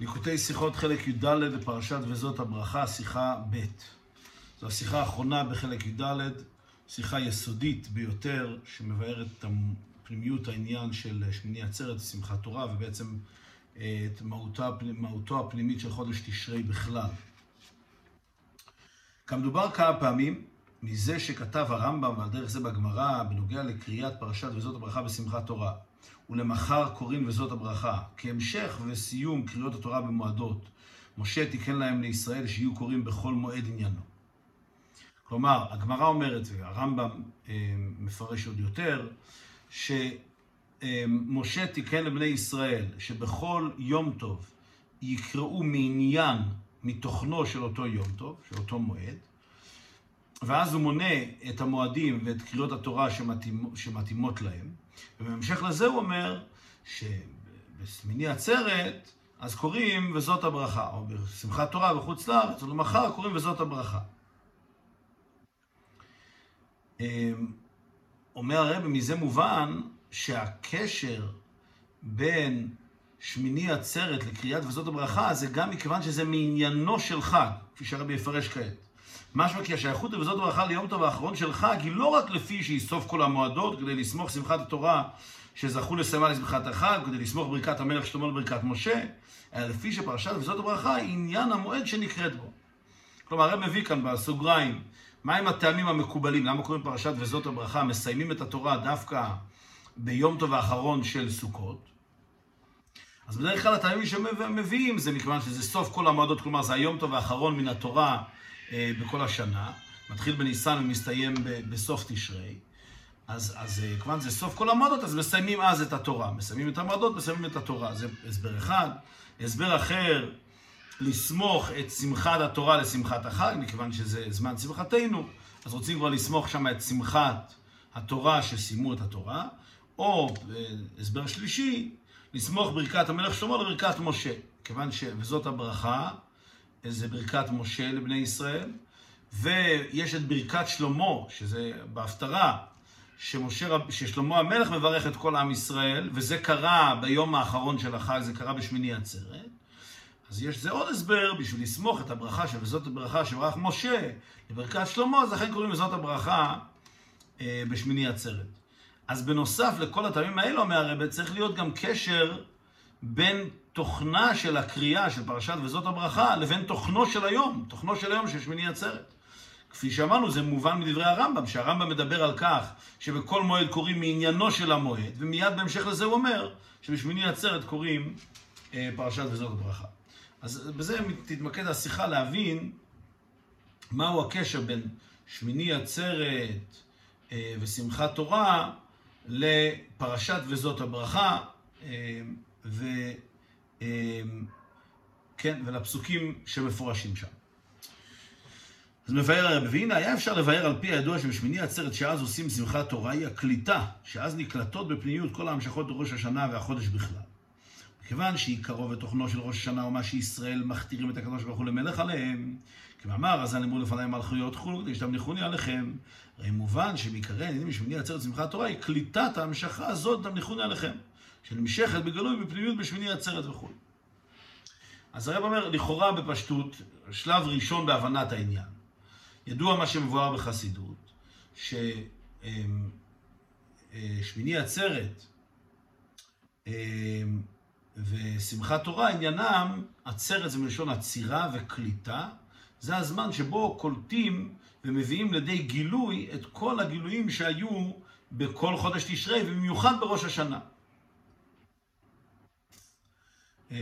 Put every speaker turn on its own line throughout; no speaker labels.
ליקוטי שיחות חלק י"ד לפרשת וזאת הברכה, שיחה ב'. זו השיחה האחרונה בחלק י"ד, שיחה יסודית ביותר, שמבארת את פנימיות העניין של שמיני עצרת, שמחת תורה, ובעצם אה, את מהותו, מהותו הפנימית של חודש תשרי בכלל. כמדובר כמה פעמים מזה שכתב הרמב"ם, ועל דרך זה בגמרא, בנוגע לקריאת פרשת וזאת הברכה בשמחת תורה. ולמחר קוראים וזאת הברכה. כהמשך וסיום קריאות התורה במועדות, משה תיקן להם לישראל שיהיו קוראים בכל מועד עניינו. כלומר, הגמרא אומרת, והרמב"ם אה, מפרש עוד יותר, שמשה תיקן לבני ישראל שבכל יום טוב יקראו מעניין, מתוכנו של אותו יום טוב, של אותו מועד, ואז הוא מונה את המועדים ואת קריאות התורה שמתאימ, שמתאימות להם, ובהמשך לזה הוא אומר שבשמיני עצרת אז קוראים וזאת הברכה, או בשמחת תורה בחוץ לארץ, או למחר קוראים וזאת הברכה. אמ, אומר הרב, מזה מובן שהקשר בין שמיני עצרת לקריאת וזאת הברכה זה גם מכיוון שזה מעניינו של חג, כפי שהרבי יפרש כעת. משמע כי השייכות לבזאת ברכה ליום טוב האחרון של חג היא לא רק לפי שהיא סוף כל המועדות, כדי לסמוך שמחת התורה שזכו לסיימה לשמחת החג, כדי לסמוך ברכת המלך שלמה לברכת משה, אלא לפי שפרשת וזאת הברכה היא עניין המועד שנקראת בו. כלומר, הרב מביא כאן בסוגריים, מהם הטעמים המקובלים, למה קוראים פרשת וזאת הברכה, מסיימים את התורה דווקא ביום טוב האחרון של סוכות. אז בדרך כלל הטעמים שמביאים זה מכיוון שזה סוף כל המועדות, כלומר זה היום טוב האחרון מן התורה בכל השנה, מתחיל בניסן ומסתיים בסוף תשרי. אז, אז אה, כמובן זה סוף כל המועדות, אז מסיימים אז את התורה. מסיימים את המועדות, מסיימים את התורה. זה הסבר אחד. הסבר אחר, לסמוך את שמחת התורה לשמחת החג, מכיוון שזה זמן שמחתנו, אז רוצים כבר לסמוך שם את שמחת התורה שסיימו את התורה, או אה, הסבר שלישי, לסמוך ברכת המלך שלמה לברכת משה, כיוון ש... וזאת הברכה זה ברכת משה לבני ישראל, ויש את ברכת שלמה, שזה בהפטרה, שמשה, ששלמה המלך מברך את כל עם ישראל, וזה קרה ביום האחרון של החג, זה קרה בשמיני עצרת. אז יש זה עוד הסבר בשביל לסמוך את הברכה של וזאת הברכה שברך משה לברכת שלמה, אז לכן קוראים לזאת הברכה אה, בשמיני עצרת. אז בנוסף לכל הטעמים האלו, אומר צריך להיות גם קשר בין תוכנה של הקריאה של פרשת וזאת הברכה לבין תוכנו של היום, תוכנו של היום של שמיני עצרת. כפי שאמרנו, זה מובן מדברי הרמב"ם, שהרמב"ם מדבר על כך שבכל מועד קוראים מעניינו של המועד, ומיד בהמשך לזה הוא אומר שבשמיני עצרת קוראים אה, פרשת וזאת הברכה. אז בזה תתמקד השיחה להבין מהו הקשר בין שמיני עצרת אה, ושמחת תורה לפרשת וזאת הברכה, אה. אמ, כן, ולפסוקים שמפורשים שם. אז מבאר הרב, והנה היה אפשר לבאר על פי הידוע שבשמיני עצרת שאז עושים שמחת תורה היא הקליטה, שאז נקלטות בפנימיות כל ההמשכות לראש השנה והחודש בכלל. מכיוון שעיקרו ותוכנו של ראש השנה הוא מה שישראל מכתירים את הקדוש ברוך הוא למלך עליהם, כמאמר, אז נאמרו לפניהם מלכויות חולו כדי שתמליכוני עליכם. הרי מובן שמעיקרי העניינים בשמיני עצרת שמחת תורה היא קליטת ההמשכה הזאת תמליכוני עליכם. שנמשכת בגלוי בפנימיות בשמיני עצרת וכו'. אז הרב אומר, לכאורה בפשטות, שלב ראשון בהבנת העניין. ידוע מה שמבואר בחסידות, ששמיני עצרת אמ, ושמחת תורה, עניינם, עצרת זה מלשון עצירה וקליטה, זה הזמן שבו קולטים ומביאים לידי גילוי את כל הגילויים שהיו בכל חודש תשרי, ובמיוחד בראש השנה. אמ,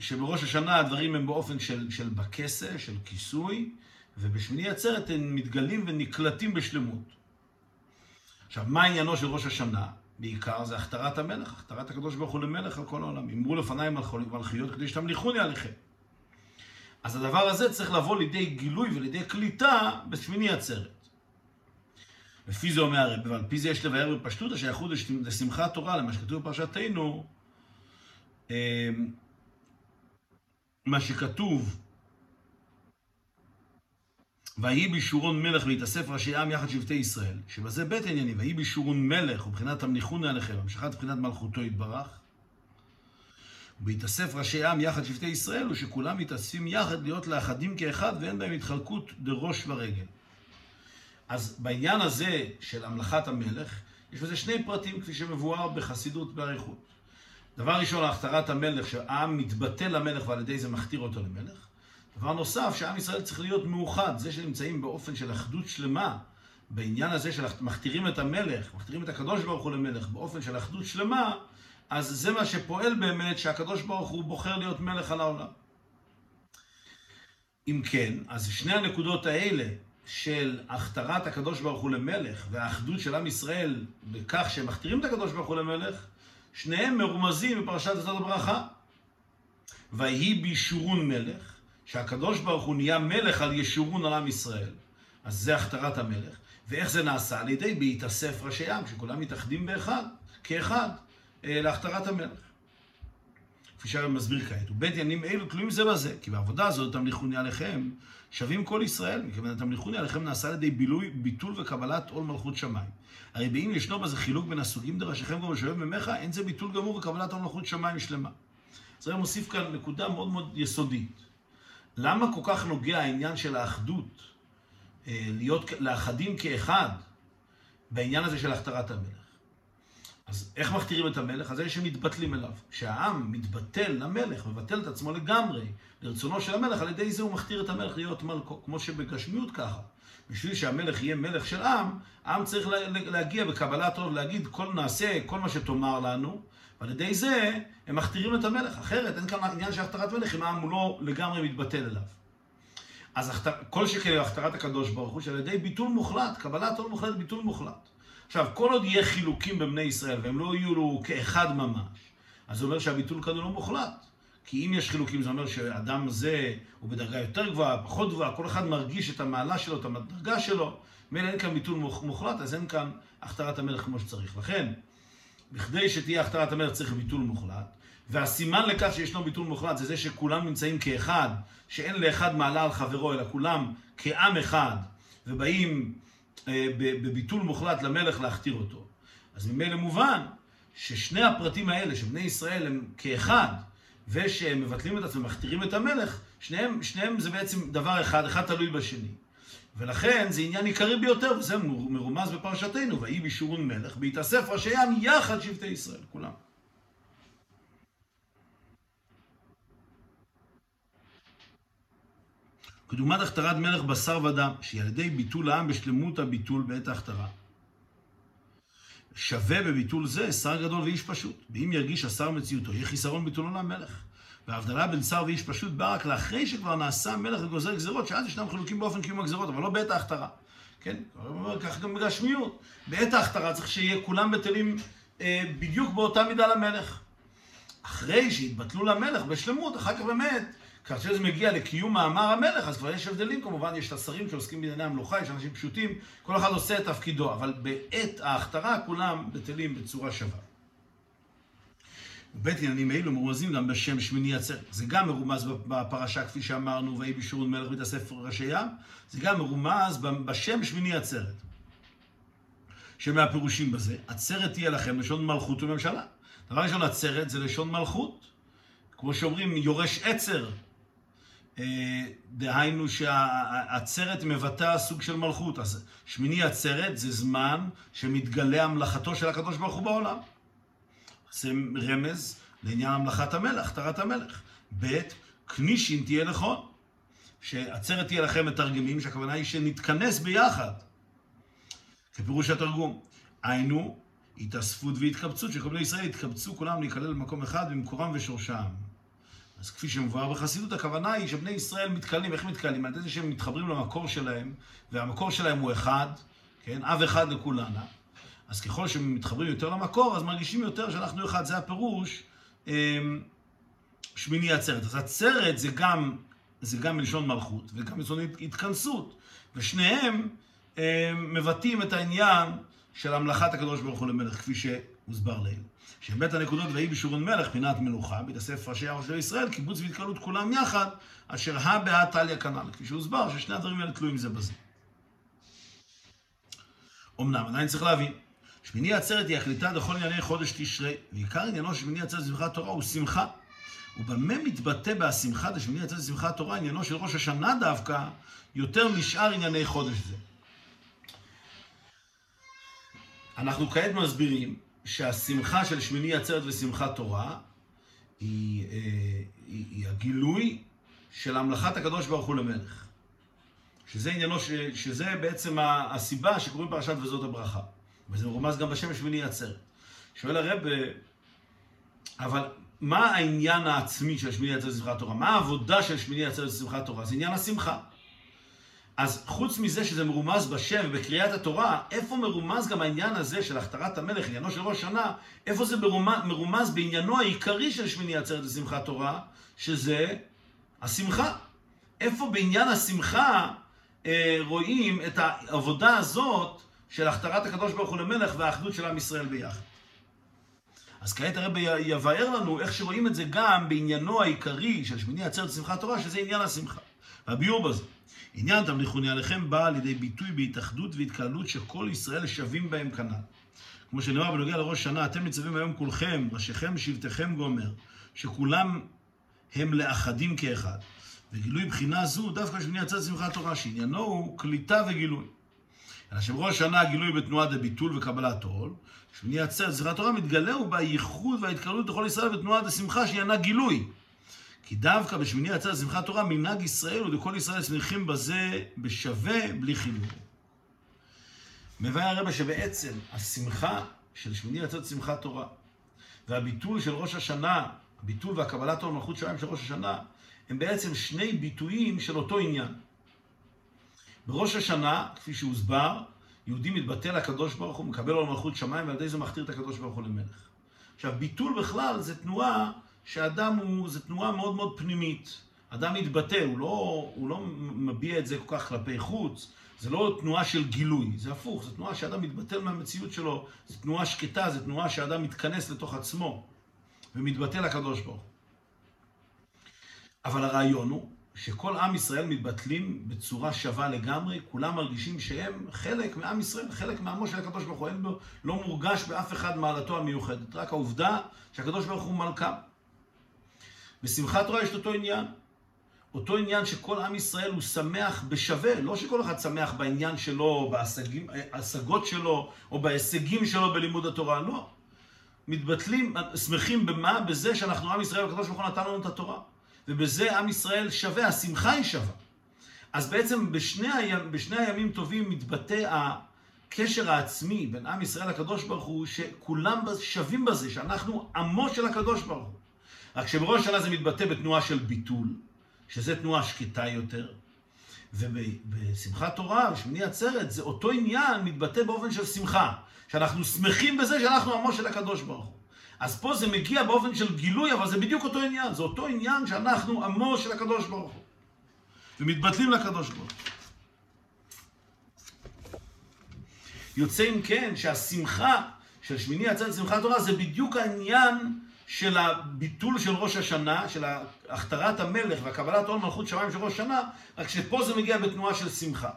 שבראש השנה הדברים הם באופן של, של בכסה, של כיסוי, ובשמיני עצרת הם מתגלים ונקלטים בשלמות. עכשיו, מה עניינו של ראש השנה? בעיקר זה הכתרת המלך, הכתרת הקדוש ברוך הוא למלך על כל העולם. אמרו לפניי מלכויות כדי שתמליכוני עליכם. אז הדבר הזה צריך לבוא לידי גילוי ולידי קליטה בשמיני עצרת. לפי זה אומר הרב, ועל פי זה יש לבאר בפשטות השייכות לשמחת תורה, למה שכתוב בפרשתנו, אמ, מה שכתוב, ויהי בישורון מלך ויתאסף ראשי עם יחד שבטי ישראל, שבזה בית עניינים, ויהי בישורון מלך ובחינת תמליכוני עליכם, המשכת בחינת מלכותו יתברך. בהתאסף ראשי עם יחד שבטי ישראל, הוא שכולם מתאספים יחד להיות לאחדים כאחד ואין בהם התחלקות דראש ורגל. אז בעניין הזה של המלכת המלך, יש בזה שני פרטים כפי שמבואר בחסידות באריכות. דבר ראשון, הכתרת המלך, שהעם מתבטל למלך ועל ידי זה מכתיר אותו למלך. דבר נוסף, שעם ישראל צריך להיות מאוחד. זה שנמצאים באופן של אחדות שלמה, בעניין הזה של מכתירים את המלך, מכתירים את הקדוש ברוך הוא למלך, באופן של אחדות שלמה, אז זה מה שפועל באמת, שהקדוש ברוך הוא בוחר להיות מלך על העולם. אם כן, אז שני הנקודות האלה של הכתרת הקדוש ברוך הוא למלך והאחדות של עם ישראל בכך שהם מכתירים את הקדוש ברוך הוא למלך, שניהם מרומזים בפרשת עצות הברכה. ויהי בישורון מלך, שהקדוש ברוך הוא נהיה מלך על ישורון על עם ישראל. אז זה הכתרת המלך. ואיך זה נעשה? על ידי בהתאסף ראשי עם, שכולם מתאחדים באחד, כאחד, אה, להכתרת המלך. כפי שהרב מסביר כעת. ובית ימים אלו תלויים זה בזה, כי בעבודה הזאת תמליכוני עליכם, שווים כל ישראל, מכיוון תמליכוני עליכם נעשה על ידי בילוי, ביטול וקבלת עול מלכות שמיים. הרי באם ישנו בזה חילוק בין הסוגים דרשיכם גם ושואב ממך, אין זה ביטול גמור וקבלת עול מלכות שמיים שלמה. אז אני מוסיף כאן נקודה מאוד מאוד יסודית. למה כל כך נוגע העניין של האחדות, אה, להיות לאחדים כאחד, בעניין הזה של הכתרת המלך? אז איך מכתירים את המלך? אז אלה שמתבטלים אליו. כשהעם מתבטל למלך, מבטל את עצמו לגמרי לרצונו של המלך, על ידי זה הוא מכתיר את המלך להיות מלכו, כמו שבגשמיות ככה. בשביל שהמלך יהיה מלך של עם, העם צריך להגיע בקבלת רוב, להגיד כל נעשה, כל מה שתאמר לנו, ועל ידי זה הם מכתירים את המלך. אחרת אין כאן עניין של הכתרת מלך אם העם הוא לא לגמרי מתבטל אליו. אז כל שכן הכתרת הקדוש ברוך הוא שעל ידי ביטול מוחלט, קבלת עול מוחלט, ביטול מוחלט. עכשיו, כל עוד יהיה חילוקים בבני ישראל והם לא יהיו לו כאחד ממש, אז זה אומר שהביטול כאן הוא לא מוחלט. כי אם יש חילוקים, זה אומר שאדם הזה הוא בדרגה יותר גבוהה, פחות גבוהה, כל אחד מרגיש את המעלה שלו, את הדרגה שלו, מילא אין כאן ביטול מוחלט, אז אין כאן הכתרת המלך כמו שצריך. לכן, בכדי שתהיה הכתרת המלך צריך ביטול מוחלט, והסימן לכך שישנו ביטול מוחלט זה זה שכולם נמצאים כאחד, שאין לאחד מעלה על חברו, אלא כולם כעם אחד, ובאים בביטול מוחלט למלך להכתיר אותו. אז ממילא מובן ששני הפרטים האלה, שבני ישראל הם כאחד, ושהם מבטלים את עצמם, מכתירים את המלך, שניהם, שניהם זה בעצם דבר אחד, אחד תלוי בשני. ולכן זה עניין עיקרי ביותר, וזה מרומז בפרשתנו, ויהי בישורון מלך, בהתאסף ראשי עם יחד שבטי ישראל, כולם. כדוגמת הכתרת מלך בשר ודם, שהיא על ידי ביטול העם בשלמות הביטול בעת ההכתרה. שווה בביטול זה שר גדול ואיש פשוט. ואם ירגיש השר מציאותו, יהיה חיסרון ביטולו למלך. וההבדלה בין שר ואיש פשוט באה רק לאחרי שכבר נעשה מלך וגוזר גזירות, שאז ישנם חילוקים באופן קיום הגזירות, אבל לא בעת ההכתרה. כן? כך גם בגשמיות. בעת ההכתרה צריך שיהיה כולם בטלים אה, בדיוק באותה מידה למלך. אחרי שהתבטלו למלך בשלמות, אחר כך באמת כאשר זה מגיע לקיום מאמר המלך, אז כבר יש הבדלים כמובן, יש את השרים שעוסקים בענייני המלוכה, יש אנשים פשוטים, כל אחד עושה את תפקידו, אבל בעת ההכתרה כולם בטלים בצורה שווה. בית עניינים אלו מרומזים גם בשם שמיני עצרת. זה גם מרומז בפרשה, כפי שאמרנו, ויהי בישורון מלך בית הספר ראשי ים, זה גם מרומז בשם שמיני עצרת. שמהפירושים בזה, עצרת תהיה לכם לשון מלכות וממשלה. דבר ראשון, עצרת זה לשון מלכות. כמו שאומרים, יורש עצר, דהיינו שהעצרת מבטאה סוג של מלכות. אז שמיני עצרת זה זמן שמתגלה המלאכתו של הקדוש ברוך הוא בעולם. זה רמז לעניין המלאכת המלך, הכתרת המלך. ב', כנישין תהיה לכון. שעצרת תהיה לכם מתרגמים, שהכוונה היא שנתכנס ביחד. כפירוש התרגום. היינו, התאספות והתקבצות, שכל בני ישראל יתקבצו כולם להיכלל במקום אחד במקורם ושורשם. אז כפי שמבואר בחסידות, הכוונה היא שבני ישראל מתקלים, איך מתקלים? על ידי זה שהם מתחברים למקור שלהם, והמקור שלהם הוא אחד, כן? אב אחד לכולנה. אז ככל שהם מתחברים יותר למקור, אז מרגישים יותר שאנחנו אחד. זה הפירוש אמ, שמיני עצרת. אז עצרת זה גם, זה גם מלשון מלכות, וגם מלשון התכנסות. ושניהם אמ, מבטאים את העניין של המלאכת הקדוש ברוך הוא למלך, כפי שהוסבר לעיל. שבית הנקודות ויהי בשורון מלך, פינת מלוכה, בהתאסף ראשי של ישראל, קיבוץ והתקלות כולם יחד, אשר הא בהא תליא כנ"ל, כפי שהוסבר, ששני הדברים האלה תלויים זה בזה. אמנם, עדיין צריך להבין, שמיני עצרת היא הקליטה לכל ענייני חודש תשרי, ועיקר עניינו של שמיני עצרת בשמחת תורה הוא שמחה. ובמה מתבטא בהשמחה דשמיני יצא לשמחת תורה עניינו של ראש השנה דווקא יותר משאר ענייני חודש זה. אנחנו כעת מסבירים שהשמחה של שמיני עצרת ושמחת תורה היא, אה, היא, היא הגילוי של המלאכת הקדוש ברוך הוא למלך. שזה עניינו, ש, שזה בעצם הסיבה שקוראים פרשת וזאת הברכה. וזה מרומז גם בשם שמיני עצרת. שואל הרב, אבל מה העניין העצמי של שמיני עצרת ושמחת תורה? מה העבודה של שמיני עצרת ושמחת תורה? זה עניין השמחה. אז חוץ מזה שזה מרומז בשם ובקריאת התורה, איפה מרומז גם העניין הזה של הכתרת המלך, עניינו של ראש שנה, איפה זה מרומז, מרומז בעניינו העיקרי של שמיני עצרת ושמחת תורה, שזה השמחה. איפה בעניין השמחה אה, רואים את העבודה הזאת של הכתרת הקדוש ברוך הוא למלך והאחדות של עם ישראל ביחד. אז כעת הרב יבאר לנו איך שרואים את זה גם בעניינו העיקרי של שמיני עצרת שמחת תורה, שזה עניין השמחה. והביאור בזה. עניין תמליכוני עליכם בא לידי ביטוי בהתאחדות והתקהלות שכל ישראל שווים בהם כנ"ל. כמו שנאמר בנוגע לראש שנה, אתם ניצבים היום כולכם, ראשיכם שבטיכם גומר, שכולם הם לאחדים כאחד. וגילוי בחינה זו דווקא שמיני עצרת שמחת תורה, שעניינו הוא קליטה וגילוי. אלא שבראש שנה גילוי בתנועה דביטול וקבלת עול, שמיני עצרת שמחת תורה מתגלה הוא בייחוד וההתקהלות לכל ישראל בתנועה דשמחה שעניינה גילוי. כי דווקא בשמיני עצרת שמחת תורה מנהג ישראל ולכל ישראל שמחים בזה בשווה בלי חילול. מבאר הרבה שבעצם השמחה של שמיני עצרת שמחת תורה והביטול של ראש השנה, הביטול והקבלת עול מלכות שמיים של ראש השנה, הם בעצם שני ביטויים של אותו עניין. בראש השנה, כפי שהוסבר, יהודי מתבטא לקדוש ברוך הוא, מקבל לו מלכות שמיים, ועל ידי זה מכתיר את הקדוש ברוך הוא למלך. עכשיו, ביטול בכלל זה תנועה שאדם הוא, זה תנועה מאוד מאוד פנימית. אדם מתבטא, הוא לא, הוא לא מביע את זה כל כך כלפי חוץ, זה לא תנועה של גילוי, זה הפוך, זו תנועה שאדם מתבטל מהמציאות שלו, זו תנועה שקטה, זו תנועה שאדם מתכנס לתוך עצמו ומתבטא לקדוש ברוך. אבל הרעיון הוא שכל עם ישראל מתבטלים בצורה שווה לגמרי, כולם מרגישים שהם חלק מעם ישראל, חלק מעמו של הקדוש ברוך הוא, אין בו, לא מורגש באף אחד מעלתו המיוחדת, רק העובדה שהקדוש ברוך הוא מלכם. בשמחת תורה יש את אותו עניין. אותו עניין שכל עם ישראל הוא שמח בשווה, לא שכל אחד שמח בעניין שלו, בהשגות שלו, או בהישגים שלו בלימוד התורה, לא. מתבטלים, שמחים במה? בזה שאנחנו עם ישראל, הקדוש ברוך הוא נתן לנו את התורה. ובזה עם ישראל שווה, השמחה היא שווה. אז בעצם בשני, הימ, בשני הימים טובים מתבטא הקשר העצמי בין עם ישראל לקדוש ברוך הוא, שכולם שווים בזה, שאנחנו עמו של הקדוש ברוך הוא. רק שבראש שנה זה מתבטא בתנועה של ביטול, שזה תנועה שקטה יותר, ובשמחת תורה, בשמיני עצרת, זה אותו עניין מתבטא באופן של שמחה, שאנחנו שמחים בזה שאנחנו עמו של הקדוש ברוך הוא. אז פה זה מגיע באופן של גילוי, אבל זה בדיוק אותו עניין. זה אותו עניין שאנחנו עמו של הקדוש ברוך הוא. ומתבטלים לקדוש ברוך הוא. יוצא אם כן שהשמחה של שמיני עצרת שמחת תורה זה בדיוק העניין של הביטול של ראש השנה, של הכתרת המלך והקבלת עול מלכות שמיים של ראש השנה, רק שפה זה מגיע בתנועה של שמחה.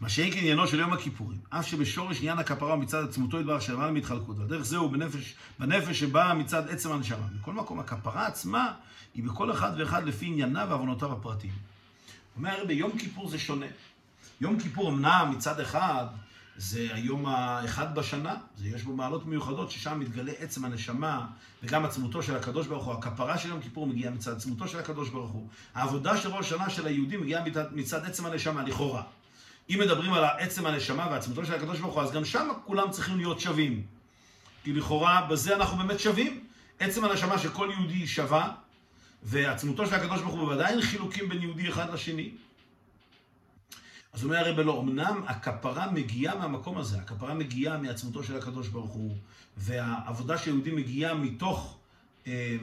מה שאין כעניינו של יום הכיפורים, אף שבשורש עניין הכפרה מצד עצמותו יתברך שלמעלה מתחלקות, והדרך זהו בנפש, בנפש שבאה מצד עצם הנשמה. מכל מקום, הכפרה עצמה היא בכל אחד ואחד לפי ענייניו ועוונותיו הפרטיים. אומר הרבי, יום כיפור זה שונה. יום כיפור אמנם מצד אחד זה היום האחד בשנה, זה יש בו מעלות מיוחדות ששם מתגלה עצם הנשמה וגם עצמותו של הקדוש ברוך הוא. הכפרה של יום כיפור מגיעה מצד עצמותו של הקדוש ברוך הוא. העבודה של ראש השנה של היהודים מגיעה מצד, עצם הנשמה, לכאורה. אם מדברים על עצם הנשמה ועצמותו של הקדוש ברוך הוא, אז גם שם כולם צריכים להיות שווים. כי לכאורה בזה אנחנו באמת שווים. עצם הנשמה של כל יהודי שווה, ועצמותו של הקדוש ברוך הוא בוודאי אין חילוקים בין יהודי אחד לשני. אז אומר הרב לא, אמנם הכפרה מגיעה מהמקום הזה, הכפרה מגיעה מעצמותו של הקדוש ברוך הוא, והעבודה של יהודי מגיעה מתוך אה,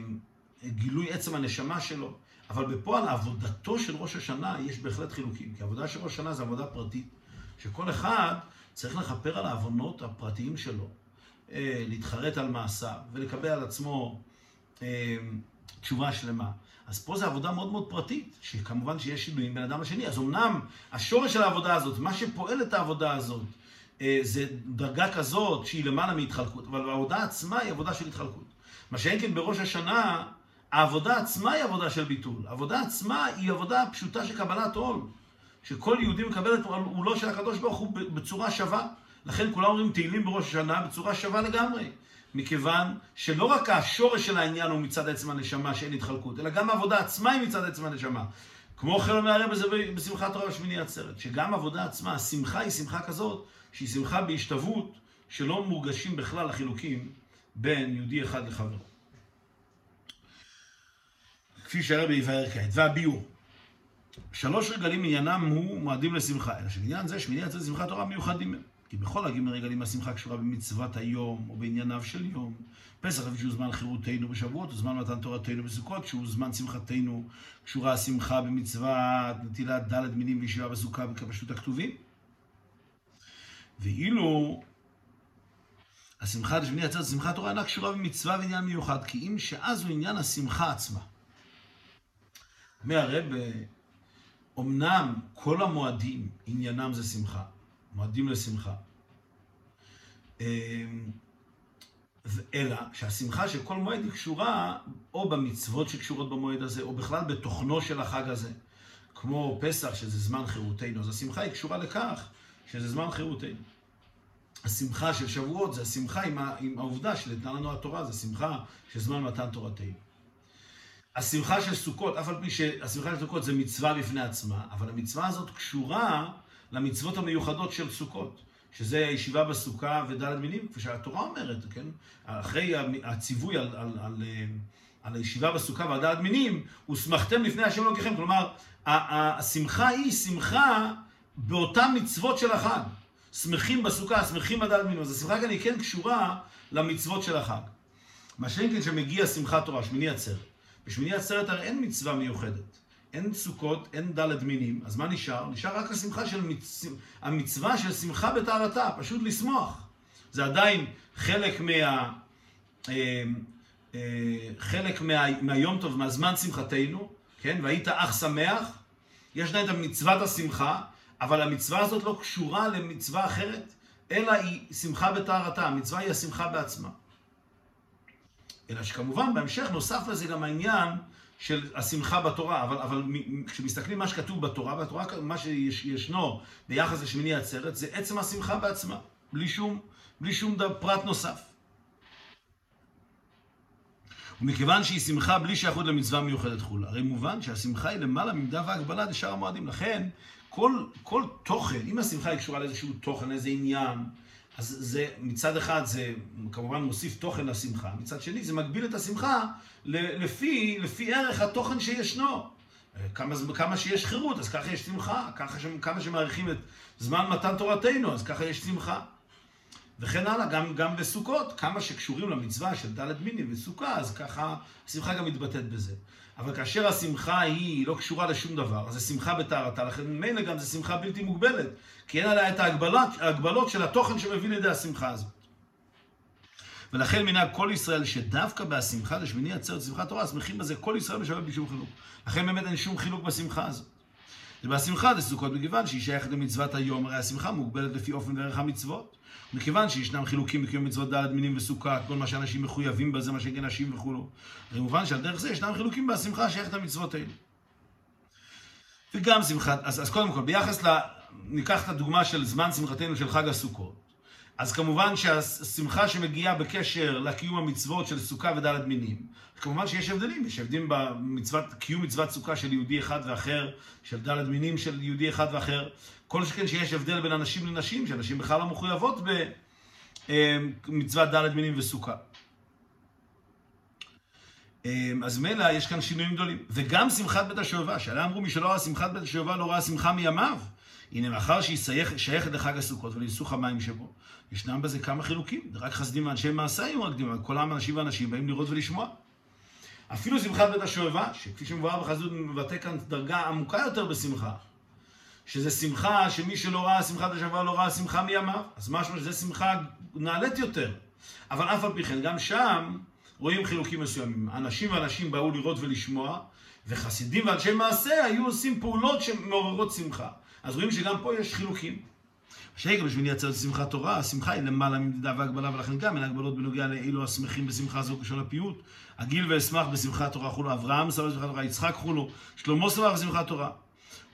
גילוי עצם הנשמה שלו. אבל בפועל עבודתו של ראש השנה יש בהחלט חילוקים. כי עבודה של ראש השנה זו עבודה פרטית, שכל אחד צריך לכפר על העוונות הפרטיים שלו, אה, להתחרט על מעשיו ולקבל על עצמו אה, תשובה שלמה. אז פה זו עבודה מאוד מאוד פרטית, שכמובן שיש שינויים בין אדם לשני. אז אמנם השורש של העבודה הזאת, מה שפועל את העבודה הזאת, אה, זה דרגה כזאת שהיא למעלה מהתחלקות, אבל העבודה עצמה היא עבודה של התחלקות. מה שאין כן בראש השנה, העבודה עצמה היא עבודה של ביטול. העבודה עצמה היא עבודה פשוטה של קבלת עול. שכל יהודי מקבל את עולו של הקדוש ברוך הוא בצורה שווה. לכן כולם אומרים תהילים בראש השנה בצורה שווה לגמרי. מכיוון שלא רק השורש של העניין הוא מצד עצם הנשמה שאין התחלקות, אלא גם העבודה עצמה היא מצד עצם הנשמה. כמו כן אומר הרב בזה בשמחת תורה בשמיני עצרת, שגם עבודה עצמה, השמחה היא שמחה כזאת, שהיא שמחה בהשתוות, שלא מורגשים בכלל החילוקים בין יהודי אחד לחברו. כפי שהרבי יבהר כעת, והביאור. שלוש רגלים עניינם הוא מועדים לשמחה, אלא שבעניין זה שמיני עצרת שמחת תורה מיוחדים הם. כי בכל הגיל מרגלים השמחה קשורה במצוות היום או בענייניו של יום. פסח שהוא זמן חירותנו בשבועות, הוא זמן מתן תורתנו בסוכות, שהוא זמן שמחתנו, קשורה השמחה במצוות נטילת ד' מינים וישיבה בסוכה וכפשוט הכתובים. ואילו השמחה לשמיני עצרת שמחת תורה אינה קשורה במצווה ועניין מיוחד, כי אם שאז הוא עניין השמחה עצמה. אומר הרב, אמנם כל המועדים עניינם זה שמחה, מועדים לשמחה. אמ, אלא שהשמחה של כל מועד היא קשורה או במצוות שקשורות במועד הזה, או בכלל בתוכנו של החג הזה. כמו פסח, שזה זמן חירותנו, אז השמחה היא קשורה לכך שזה זמן חירותנו. השמחה של שבועות זה השמחה עם, עם העובדה שניתנה לנו התורה, זה שמחה של זמן מתן תורתנו. השמחה של סוכות, אף על פי שהשמחה של סוכות זה מצווה בפני עצמה, אבל המצווה הזאת קשורה למצוות המיוחדות של סוכות, שזה הישיבה בסוכה ודלת מינים, כפי שהתורה אומרת, כן? אחרי הציווי על, על, על, על הישיבה בסוכה והדלת מינים, ושמחתם לפני השם אלוקיכם. כלומר, השמחה היא שמחה באותן מצוות של החג. שמחים בסוכה, שמחים בדלת מינים. אז השמחה כאן היא כן קשורה למצוות של החג. מה שאין כן שמגיע שמחת תורה, שמיני עצרת. בשמיני עצרת הרי אין מצווה מיוחדת. אין סוכות, אין דלת מינים, אז מה נשאר? נשאר רק השמחה של מצ... המצווה של שמחה בטהרתה, פשוט לשמוח. זה עדיין חלק מה... אה, אה, חלק מה... מהיום טוב, מהזמן שמחתנו, כן? והיית אך שמח, יש להם את מצוות השמחה, אבל המצווה הזאת לא קשורה למצווה אחרת, אלא היא שמחה בטהרתה, המצווה היא השמחה בעצמה. אלא שכמובן בהמשך נוסף לזה גם העניין של השמחה בתורה, אבל, אבל כשמסתכלים מה שכתוב בתורה, בתורה מה שישנו ביחס לשמיני עצרת, זה עצם השמחה בעצמה, בלי שום, בלי שום פרט נוסף. ומכיוון שהיא שמחה בלי שייכות למצווה מיוחדת חולה, הרי מובן שהשמחה היא למעלה ממידה והגבלה לשאר המועדים. לכן, כל, כל תוכן, אם השמחה היא קשורה לאיזשהו תוכן, איזה עניין, אז זה, מצד אחד זה כמובן מוסיף תוכן לשמחה, מצד שני זה מגביל את השמחה לפי, לפי ערך התוכן שישנו. כמה, כמה שיש חירות, אז ככה יש שמחה, ככה ש, כמה שמעריכים את זמן מתן תורתנו, אז ככה יש שמחה. וכן הלאה, גם, גם בסוכות, כמה שקשורים למצווה של ד' מינים וסוכה, אז ככה השמחה גם מתבטאת בזה. אבל כאשר השמחה היא לא קשורה לשום דבר, אז זה שמחה בטהרתה, לכן ממילא גם זה שמחה בלתי מוגבלת, כי אין עליה את ההגבלות, ההגבלות של התוכן שמביא לידי השמחה הזאת. ולכן מנהג כל ישראל שדווקא בהשמחה לשמיני עצרת שמחת תורה, שמחים בזה כל ישראל משווה בלי שום חילוק. לכן באמת אין שום חילוק בשמחה הזאת. ובשמחה זה סוכות מכיוון שהיא שייכת למצוות היום, הרי השמחה מוגבלת לפי אופן וערך המצוות. מכיוון שישנם חילוקים בקיום מצוות ד' מינים וסוכה, כל מה שאנשים מחויבים בזה, מה שכן נשים וכולו. במובן שעל דרך זה ישנם חילוקים בשמחה שייכת למצוות האלה. וגם שמחת, אז, אז קודם כל, ביחס ל... ניקח את הדוגמה של זמן שמחתנו של חג הסוכות. אז כמובן שהשמחה שמגיעה בקשר לקיום המצוות של סוכה ודלת מינים, כמובן שיש הבדלים, יש הבדלים בקיום מצוות סוכה של יהודי אחד ואחר, של דלת מינים של יהודי אחד ואחר, כל שכן שיש הבדל בין אנשים לנשים, שאנשים בכלל לא מחויבות במצוות דלת מינים וסוכה. אז מילא יש כאן שינויים גדולים. וגם שמחת בית השואבה, שעליה אמרו מי שלא ראה שמחת בית השואבה לא ראה שמחה מימיו. הנה, מאחר שהיא שייכת לחג הסוכות ולניסוך המים שבו, ישנם בזה כמה חילוקים. רק חסדים ואנשי מעשה היו מקדימים, כל העם אנשים ואנשים באים לראות ולשמוע. אפילו שמחת בית השואבה, שכפי שמבואר בחסידות מבטא כאן דרגה עמוקה יותר בשמחה. שזה שמחה שמי שלא ראה שמחת השווה לא ראה שמחה מימיו, אז משמע שזה שמחה נעלית יותר. אבל אף על פי כן, גם שם רואים חילוקים מסוימים. אנשים ואנשים באו לראות ולשמוע, וחסידים ואנשי מעשה היו עושים פעולות שמעוררות שמחה. אז רואים שגם פה יש חילוקים. שהגל בשמיני עצרת שמחת תורה, השמחה היא למעלה ממדידה והגבלה, ולכן גם אין הגבלות בנוגע לאילו השמחים בשמחה זו כשון הפיוט. הגיל ואשמח בשמחת תורה חולו, אברהם שמח בשמחת תורה, יצחק חולו, שלמה שמח בשמחת תורה.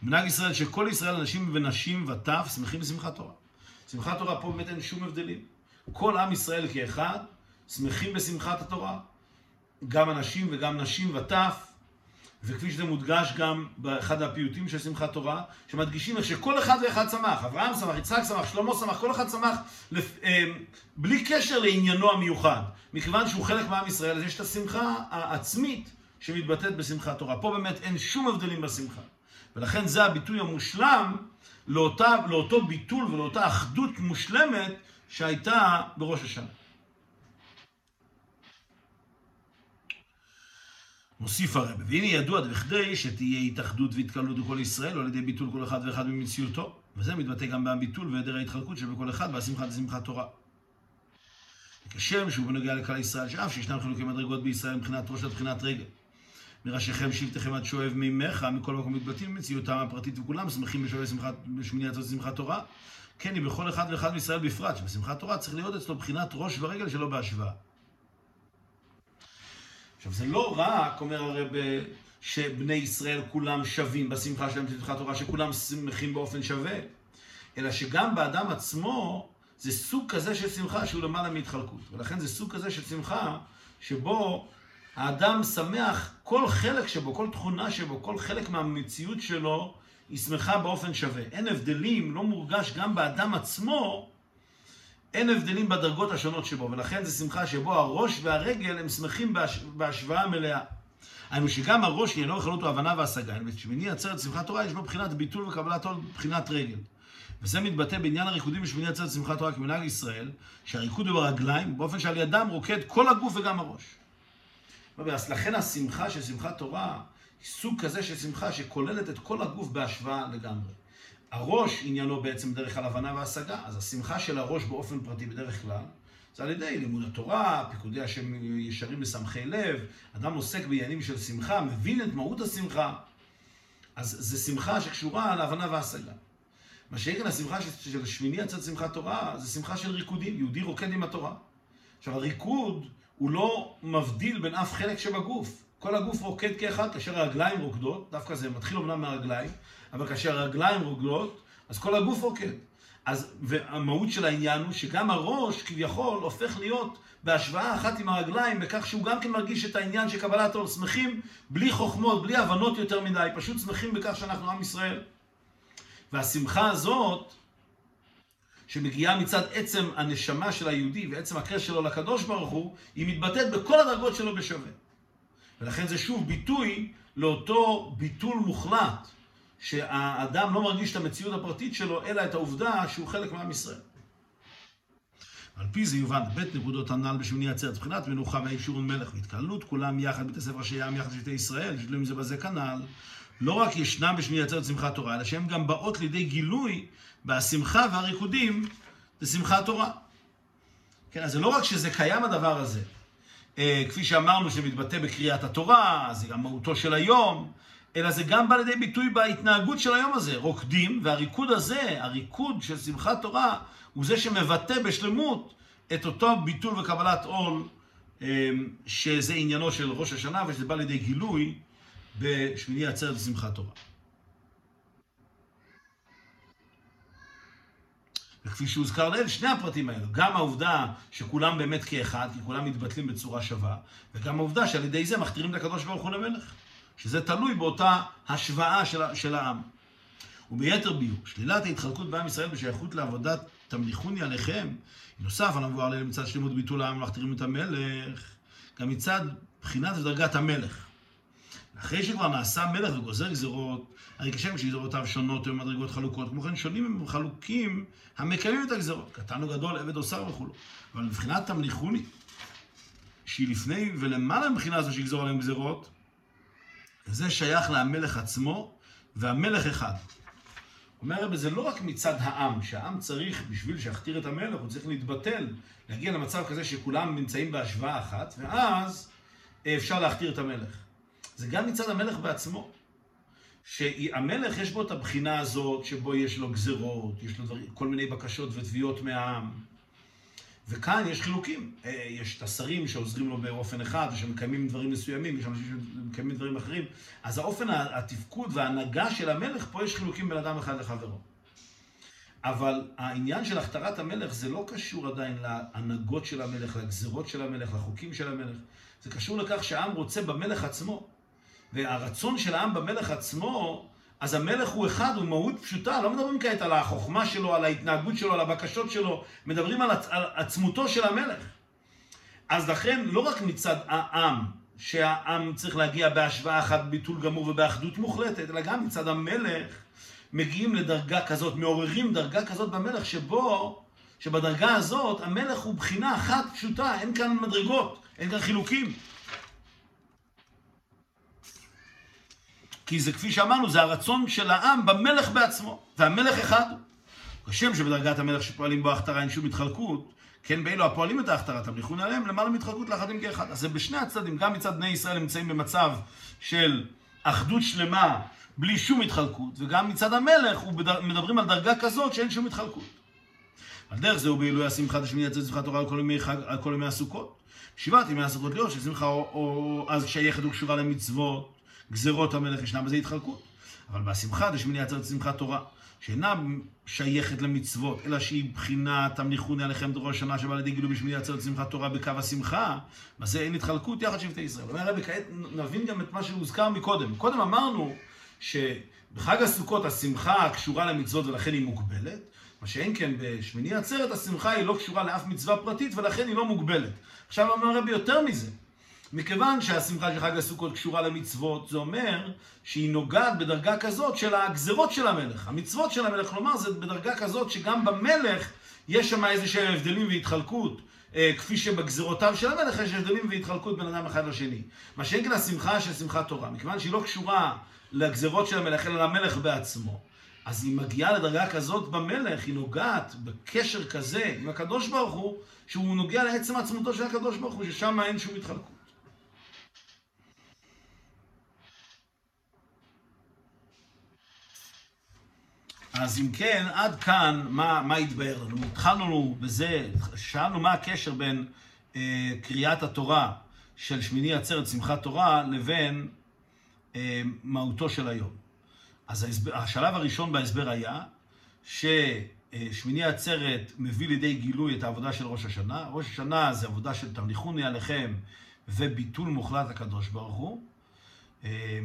מנהג ישראל שכל ישראל, אנשים ונשים וטף, שמחים בשמחת תורה. שמחת תורה פה באמת אין שום הבדלים. כל עם ישראל כאחד, שמחים בשמחת התורה. גם אנשים וגם נשים וטף. וכפי שזה מודגש גם באחד הפיוטים של שמחת תורה, שמדגישים איך שכל אחד ואחד צמח. אברהם צמח, יצחק צמח, שלמה צמח, כל אחד צמח לפ... אה, בלי קשר לעניינו המיוחד. מכיוון שהוא חלק מעם ישראל, אז יש את השמחה העצמית שמתבטאת בשמחת תורה. פה באמת אין שום הבדלים בשמחה. ולכן זה הביטוי המושלם לאותה, לאותו ביטול ולאותה אחדות מושלמת שהייתה בראש השנה. מוסיף הרב, והנה ידוע בכדי שתהיה התאחדות והתקלות בכל ישראל, או על ידי ביטול כל אחד ואחד ממציאותו. וזה מתבטא גם בביטול והיעדר ההתחלקות שבכל אחד והשמחת ושמחת תורה. כשם שהוא בנוגע לכלל ישראל, שאף שישנם חילוקי מדרגות בישראל מבחינת ראש עד מבחינת רגל. מראשיכם שבטיכם עד שואב מימיך, מכל מקום מתבטאים במציאותם הפרטית וכולם שמחים בשואב שמחת, בשמיני עצות שמחת תורה. כן, היא בכל אחד ואחד מישראל בפרט, שבשמחת תורה צריך להיות אצלו בחינת ראש ורגל שלו בהשוואה. עכשיו, זה לא רק, אומר הרב, שבני ישראל כולם שווים בשמחה שלהם בשמחת תורה, שכולם שמחים באופן שווה, אלא שגם באדם עצמו זה סוג כזה של שמחה שהוא למעלה מהתחלקות. ולכן זה סוג כזה של שמחה שבו האדם שמח, כל חלק שבו, כל תכונה שבו, כל חלק מהמציאות שלו, היא שמחה באופן שווה. אין הבדלים, לא מורגש גם באדם עצמו, אין הבדלים בדרגות השונות שבו, ולכן זה שמחה שבו הראש והרגל הם שמחים בהש... בהשוואה מלאה. היינו שגם הראש עניינו בכללות הוא הבנה והשגה. בשמיני עצרת שמחת תורה יש בו בחינת ביטול וקבלת עול בחינת רגל. וזה מתבטא בעניין הריקודים בשמיני עצרת שמחת תורה כמנהג ישראל, שהריקוד הוא ברגליים, באופן שעל ידם רוקד כל הגוף וגם הראש. אז לכן השמחה של שמחת תורה היא סוג כזה של שמחה שכוללת את כל הגוף בהשוואה לגמרי. הראש עניינו בעצם דרך כלל הבנה והשגה, אז השמחה של הראש באופן פרטי בדרך כלל, זה על ידי לימוד התורה, פיקודי השם ישרים בסמכי לב, אדם עוסק בעניינים של שמחה, מבין את מהות השמחה, אז זה שמחה שקשורה להבנה והשגה. מה שכן השמחה של שמיני יצאת שמחת תורה, זה שמחה של ריקודים, יהודי רוקד עם התורה. עכשיו הריקוד הוא לא מבדיל בין אף חלק שבגוף. כל הגוף רוקד כאחד, כאשר הרגליים רוקדות, דווקא זה מתחיל אמנם מהרגליים, אבל כאשר הרגליים רוקדות, אז כל הגוף רוקד. אז, והמהות של העניין הוא שגם הראש כביכול הופך להיות בהשוואה אחת עם הרגליים, בכך שהוא גם כן מרגיש את העניין של קבלת עול. שמחים בלי חוכמות, בלי הבנות יותר מדי, פשוט שמחים בכך שאנחנו עם ישראל. והשמחה הזאת, שמגיעה מצד עצם הנשמה של היהודי ועצם הקשר שלו לקדוש ברוך הוא, היא מתבטאת בכל הדרגות שלו בשווה. ולכן זה שוב ביטוי לאותו ביטול מוחלט, שהאדם לא מרגיש את המציאות הפרטית שלו, אלא את העובדה שהוא חלק מעם ישראל. על פי זה יובן בית נקודות הנ"ל בשמיני עצרת, מבחינת מנוחה והאישורון מלך והתקללות, כולם יחד, בית הספר שיעם יחד שבטי ישראל, שתלויים זה בזה כנ"ל, לא רק ישנם בשמיני עצרת שמחת תורה, אלא שהן גם באות לידי גילוי בשמחה והריקודים בשמחת תורה. כן, אז זה לא רק שזה קיים הדבר הזה, אה, כפי שאמרנו, שמתבטא בקריאת התורה, זה גם מהותו של היום, אלא זה גם בא לידי ביטוי בהתנהגות של היום הזה. רוקדים, והריקוד הזה, הריקוד של שמחת תורה, הוא זה שמבטא בשלמות את אותו ביטול וקבלת עול, אה, שזה עניינו של ראש השנה, ושזה בא לידי גילוי בשמיני עצרת ושמחת תורה. וכפי שהוזכר לעיל, שני הפרטים האלו, גם העובדה שכולם באמת כאחד, כי כולם מתבטלים בצורה שווה, וגם העובדה שעל ידי זה מכתירים את הקדוש ברוך הוא למלך, שזה תלוי באותה השוואה של, של העם. וביתר ביור, שלילת ההתחלקות בעם ישראל בשייכות לעבודת תמליכוני עליכם, נוסף על המבואר לילה מצד שלמות ביטול העם ומכתירים את המלך, גם מצד בחינת ודרגת המלך. אחרי שכבר נעשה מלך וגוזר גזירות, הרי כשם שגזירותיו שונות הן מדרגות חלוקות, כמו כן שונים הם חלוקים המקיימים את הגזירות, קטן או גדול, עבד או שר וכולו. אבל מבחינת תמליכוני, שהיא לפני ולמעלה מבחינה זו שיגזור עליהם גזירות, זה שייך למלך עצמו, והמלך אחד. אומר הרב, זה לא רק מצד העם, שהעם צריך, בשביל שיכתיר את המלך, הוא צריך להתבטל, להגיע למצב כזה שכולם נמצאים בהשוואה אחת, ואז אפשר להכתיר את המלך. זה גם מצד המלך בעצמו. שהמלך יש בו את הבחינה הזאת, שבו יש לו גזרות, יש לו דבר, כל מיני בקשות ותביעות מהעם. וכאן יש חילוקים. אה, יש את השרים שעוזרים לו באופן אחד, ושמקיימים דברים מסוימים, יש אנשים שמקיימים דברים אחרים. אז האופן התפקוד וההנהגה של המלך, פה יש חילוקים בין אדם אחד לחברו. אבל העניין של הכתרת המלך זה לא קשור עדיין להנהגות של המלך, לגזרות של המלך, לחוקים של המלך. זה קשור לכך שהעם רוצה במלך עצמו. והרצון של העם במלך עצמו, אז המלך הוא אחד, הוא מהות פשוטה, לא מדברים כעת על החוכמה שלו, על ההתנהגות שלו, על הבקשות שלו, מדברים על, עצ... על עצמותו של המלך. אז לכן, לא רק מצד העם, שהעם צריך להגיע בהשוואה אחת, ביטול גמור ובאחדות מוחלטת, אלא גם מצד המלך, מגיעים לדרגה כזאת, מעוררים דרגה כזאת במלך, שבו, שבדרגה הזאת, המלך הוא בחינה אחת פשוטה, אין כאן מדרגות, אין כאן חילוקים. כי זה כפי שאמרנו, זה הרצון של העם במלך בעצמו, והמלך אחד הוא. כשם שבדרגת המלך שפועלים בו ההכתרה אין שום התחלקות, כן באלו הפועלים את ההכתרה, תמליכון עליהם למעלה מהתחלקות לאחדים כאחד. אז זה בשני הצדדים, גם מצד בני ישראל נמצאים במצב של אחדות שלמה בלי שום התחלקות, וגם מצד המלך מדברים על דרגה כזאת שאין שום התחלקות. על דרך זה הוא בעילוי השמחה דשמיני יצא שמחת תורה על כל ימי, הסוכות. שבעת ימי הסוכות להיות ששמחה או, או אז שייכת וקשורה למצוות, גזרות המלך ישנה בזה התחלקות. אבל בשמחה דשמיני עצרת שמחת תורה, שאינה שייכת למצוות, אלא שהיא בחינת המניחוני עליכם דור השנה שבא לידי גילוי בשמיני עצרת שמחת תורה בקו השמחה, בזה אין התחלקות יחד שבטי ישראל. אומר הרבי, כעת נבין גם את מה שהוזכר מקודם. קודם אמרנו שבחג הסוכות השמחה קשורה למצוות ולכן היא מוגבלת, מה שאין כן בשמיני עצרת השמחה היא לא קשורה לאף מצווה פרטית ולכן היא לא מוגבלת. עכשיו אומר הרבי יותר מזה. מכיוון שהשמחה של חג הסוכות קשורה למצוות, זה אומר שהיא נוגעת בדרגה כזאת של הגזרות של המלך. המצוות של המלך, כלומר, זה בדרגה כזאת שגם במלך יש שם איזה שהם הבדלים והתחלקות. אה, כפי שבגזרותיו של המלך יש הבדלים והתחלקות בין אדם אחד לשני. מה שאין כאן השמחה של שמחת תורה. מכיוון שהיא לא קשורה לגזרות של המלך, אלא למלך בעצמו. אז היא מגיעה לדרגה כזאת במלך, היא נוגעת בקשר כזה עם הקדוש ברוך הוא, שהוא נוגע לעצם עצמותו של הקדוש ברוך הוא, ששם אין שום התחלקות. אז אם כן, עד כאן, מה, מה התבהר לנו? התחלנו בזה, שאלנו מה הקשר בין אה, קריאת התורה של שמיני עצרת שמחת תורה לבין אה, מהותו של היום. אז ההסבר, השלב הראשון בהסבר היה ששמיני עצרת מביא לידי גילוי את העבודה של ראש השנה. ראש השנה זה עבודה של תמליכוני עליכם וביטול מוחלט לקדוש ברוך הוא, אה,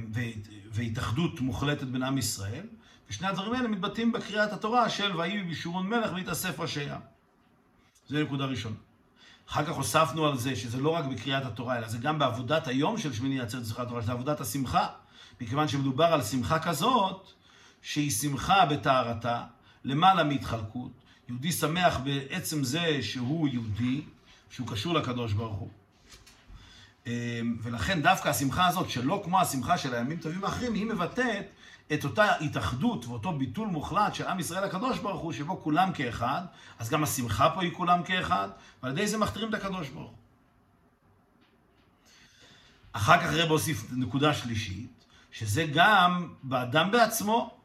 והתאחדות מוחלטת בין עם ישראל. ושני הדברים האלה מתבטאים בקריאת התורה של ויהי בישורון מלך והתאסף ראשי עם. זו נקודה ראשונה. אחר כך הוספנו על זה שזה לא רק בקריאת התורה, אלא זה גם בעבודת היום של שמיני עצרת שמחת תורה, שזה עבודת השמחה. מכיוון שמדובר על שמחה כזאת, שהיא שמחה בטהרתה, למעלה מהתחלקות. יהודי שמח בעצם זה שהוא יהודי, שהוא קשור לקדוש ברוך הוא. אמ, ולכן דווקא השמחה הזאת, שלא כמו השמחה של הימים טובים האחרים, היא מבטאת את אותה התאחדות ואותו ביטול מוחלט של עם ישראל הקדוש ברוך הוא, שבו כולם כאחד, אז גם השמחה פה היא כולם כאחד, ועל ידי זה מכתירים את הקדוש ברוך הוא. אחר כך רב הוסיף נקודה שלישית, שזה גם באדם בעצמו,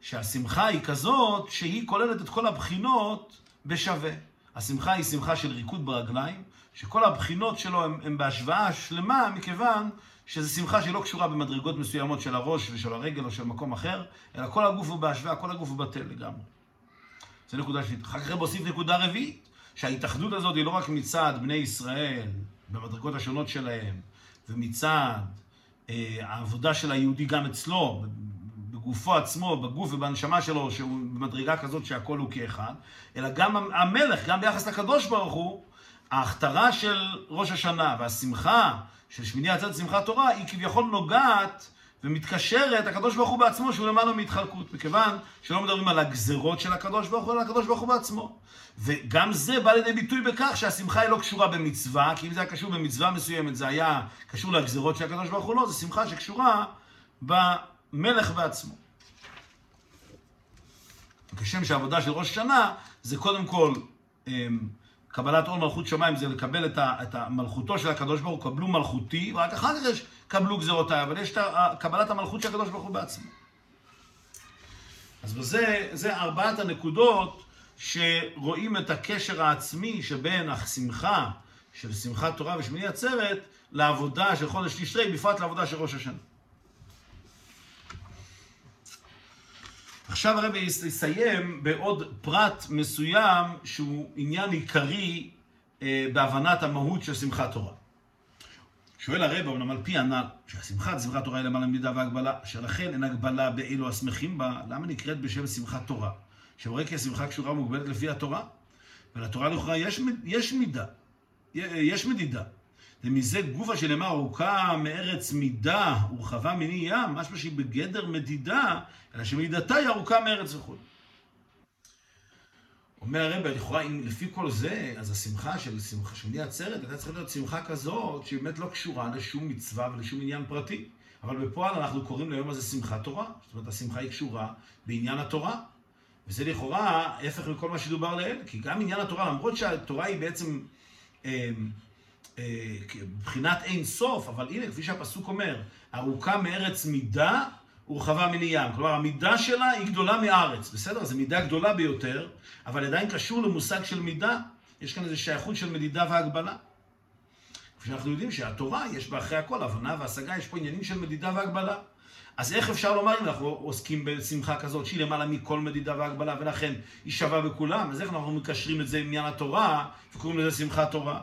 שהשמחה היא כזאת שהיא כוללת את כל הבחינות בשווה. השמחה היא שמחה של ריקוד ברגליים, שכל הבחינות שלו הן בהשוואה שלמה, מכיוון שזו שמחה שהיא לא קשורה במדרגות מסוימות של הראש ושל הרגל או של מקום אחר, אלא כל הגוף הוא בהשוואה, כל הגוף הוא בטל לגמרי. זו נקודה שלישית. אחר כך להוסיף נקודה רביעית, שההתאחדות הזאת היא לא רק מצד בני ישראל, במדרגות השונות שלהם, ומצד אה, העבודה של היהודי גם אצלו, בגופו עצמו, בגוף ובנשמה שלו, שהוא במדרגה כזאת שהכל הוא כאחד, אלא גם המלך, גם ביחס לקדוש ברוך הוא, ההכתרה של ראש השנה והשמחה של שמיני עצרת שמחת תורה, היא כביכול נוגעת ומתקשרת, הקדוש ברוך הוא בעצמו, שהוא למעלה מהתחלקות, מכיוון שלא מדברים על הגזרות של הקדוש ברוך הוא, אלא הקדוש ברוך הוא בעצמו. וגם זה בא לידי ביטוי בכך שהשמחה היא לא קשורה במצווה, כי אם זה היה קשור במצווה מסוימת, זה היה קשור לגזרות של הקדוש ברוך הוא, לא, זו שמחה שקשורה במלך בעצמו. כשם שהעבודה של ראש השנה זה קודם כל אמ, קבלת עול מלכות שמיים זה לקבל את, ה, את המלכותו של הקדוש ברוך הוא, קבלו מלכותי, ורק אחר כך יש קבלו גזירותיי, אבל יש את קבלת המלכות של הקדוש ברוך הוא בעצמו. אז בזה, זה ארבעת הנקודות שרואים את הקשר העצמי שבין השמחה של שמחת תורה ושמיני עצרת לעבודה של חודש תשרי, בפרט לעבודה של ראש השנה. עכשיו הרבי יסיים בעוד פרט מסוים שהוא עניין עיקרי אה, בהבנת המהות של שמחת תורה. שואל הרב, אמנם על פי הנ"ל, שהשמחת שמחת תורה היא למעלה ממידה והגבלה, שלכן אין הגבלה באילו השמחים בה, למה נקראת בשם שמחת תורה? שמראה כי השמחה קשורה ומוגבלת לפי התורה, ולתורה לכאורה יש, יש מידה, יש מדידה. ומזה גופה שנאמר ארוכה מארץ מידה ורחבה מני ים, משמע שהיא בגדר מדידה, אלא שמדידתה היא ארוכה מארץ וכו'. אומר הרב, לכאורה, אם לפי כל זה, אז השמחה של שמחה שמיני עצרת הייתה צריכה להיות שמחה כזאת, שהיא באמת לא קשורה לשום מצווה ולשום עניין פרטי. אבל בפועל אנחנו קוראים ליום הזה שמחת תורה. זאת אומרת, השמחה היא קשורה בעניין התורה. וזה לכאורה ההפך מכל מה שדובר לעיל, כי גם עניין התורה, למרות שהתורה היא בעצם אה, מבחינת אין סוף, אבל הנה, כפי שהפסוק אומר, ארוכה מארץ מידה ורחבה מני ים. כלומר, המידה שלה היא גדולה מארץ, בסדר? זו מידה גדולה ביותר, אבל עדיין קשור למושג של מידה. יש כאן איזו שייכות של מדידה והגבלה. כפי שאנחנו יודעים שהתורה, יש בה אחרי הכל הבנה והשגה, יש פה עניינים של מדידה והגבלה. אז איך אפשר לומר אם אנחנו עוסקים בשמחה כזאת, שהיא למעלה מכל מדידה והגבלה, ולכן היא שווה בכולם, אז איך אנחנו מקשרים את זה עם עניין התורה, וקוראים לזה שמחת תורה?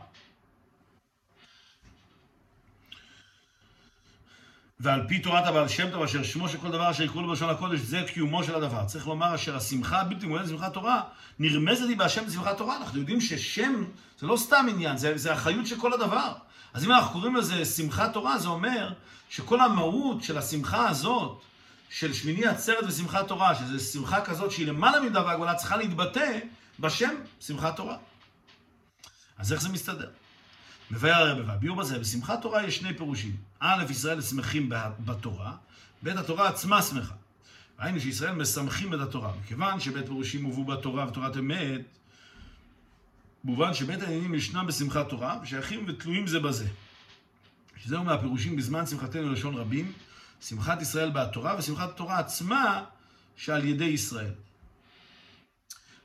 ועל פי תורת הבעל שם טוב, אשר שמו של כל דבר אשר יקראו לו בלשון הקודש, זה קיומו של הדבר. צריך לומר אשר השמחה הבלתי מולדת בשמחת תורה, נרמזת היא בהשם בשמחת תורה. אנחנו יודעים ששם זה לא סתם עניין, זה, זה החיות של כל הדבר. אז אם אנחנו קוראים לזה שמחת תורה, זה אומר שכל המהות של השמחה הזאת, של שמיני עצרת ושמחת תורה, שזו שמחה כזאת שהיא למעלה מידה והגבלה, צריכה להתבטא בשם שמחת תורה. אז איך זה מסתדר? מבאר הרב והביאו בזה, בשמחת תורה יש שני פירושים. א', ישראל שמחים בתורה, ב', התורה עצמה שמחה. ראינו שישראל משמחים את התורה. מכיוון שבית פירושים הובאו בתורה ותורת אמת, מובן שבית העניינים ישנם בשמחת תורה, ושייכים ותלויים זה בזה. שזהו מהפירושים בזמן שמחתנו לשון רבים, שמחת ישראל בתורה ושמחת התורה עצמה שעל ידי ישראל.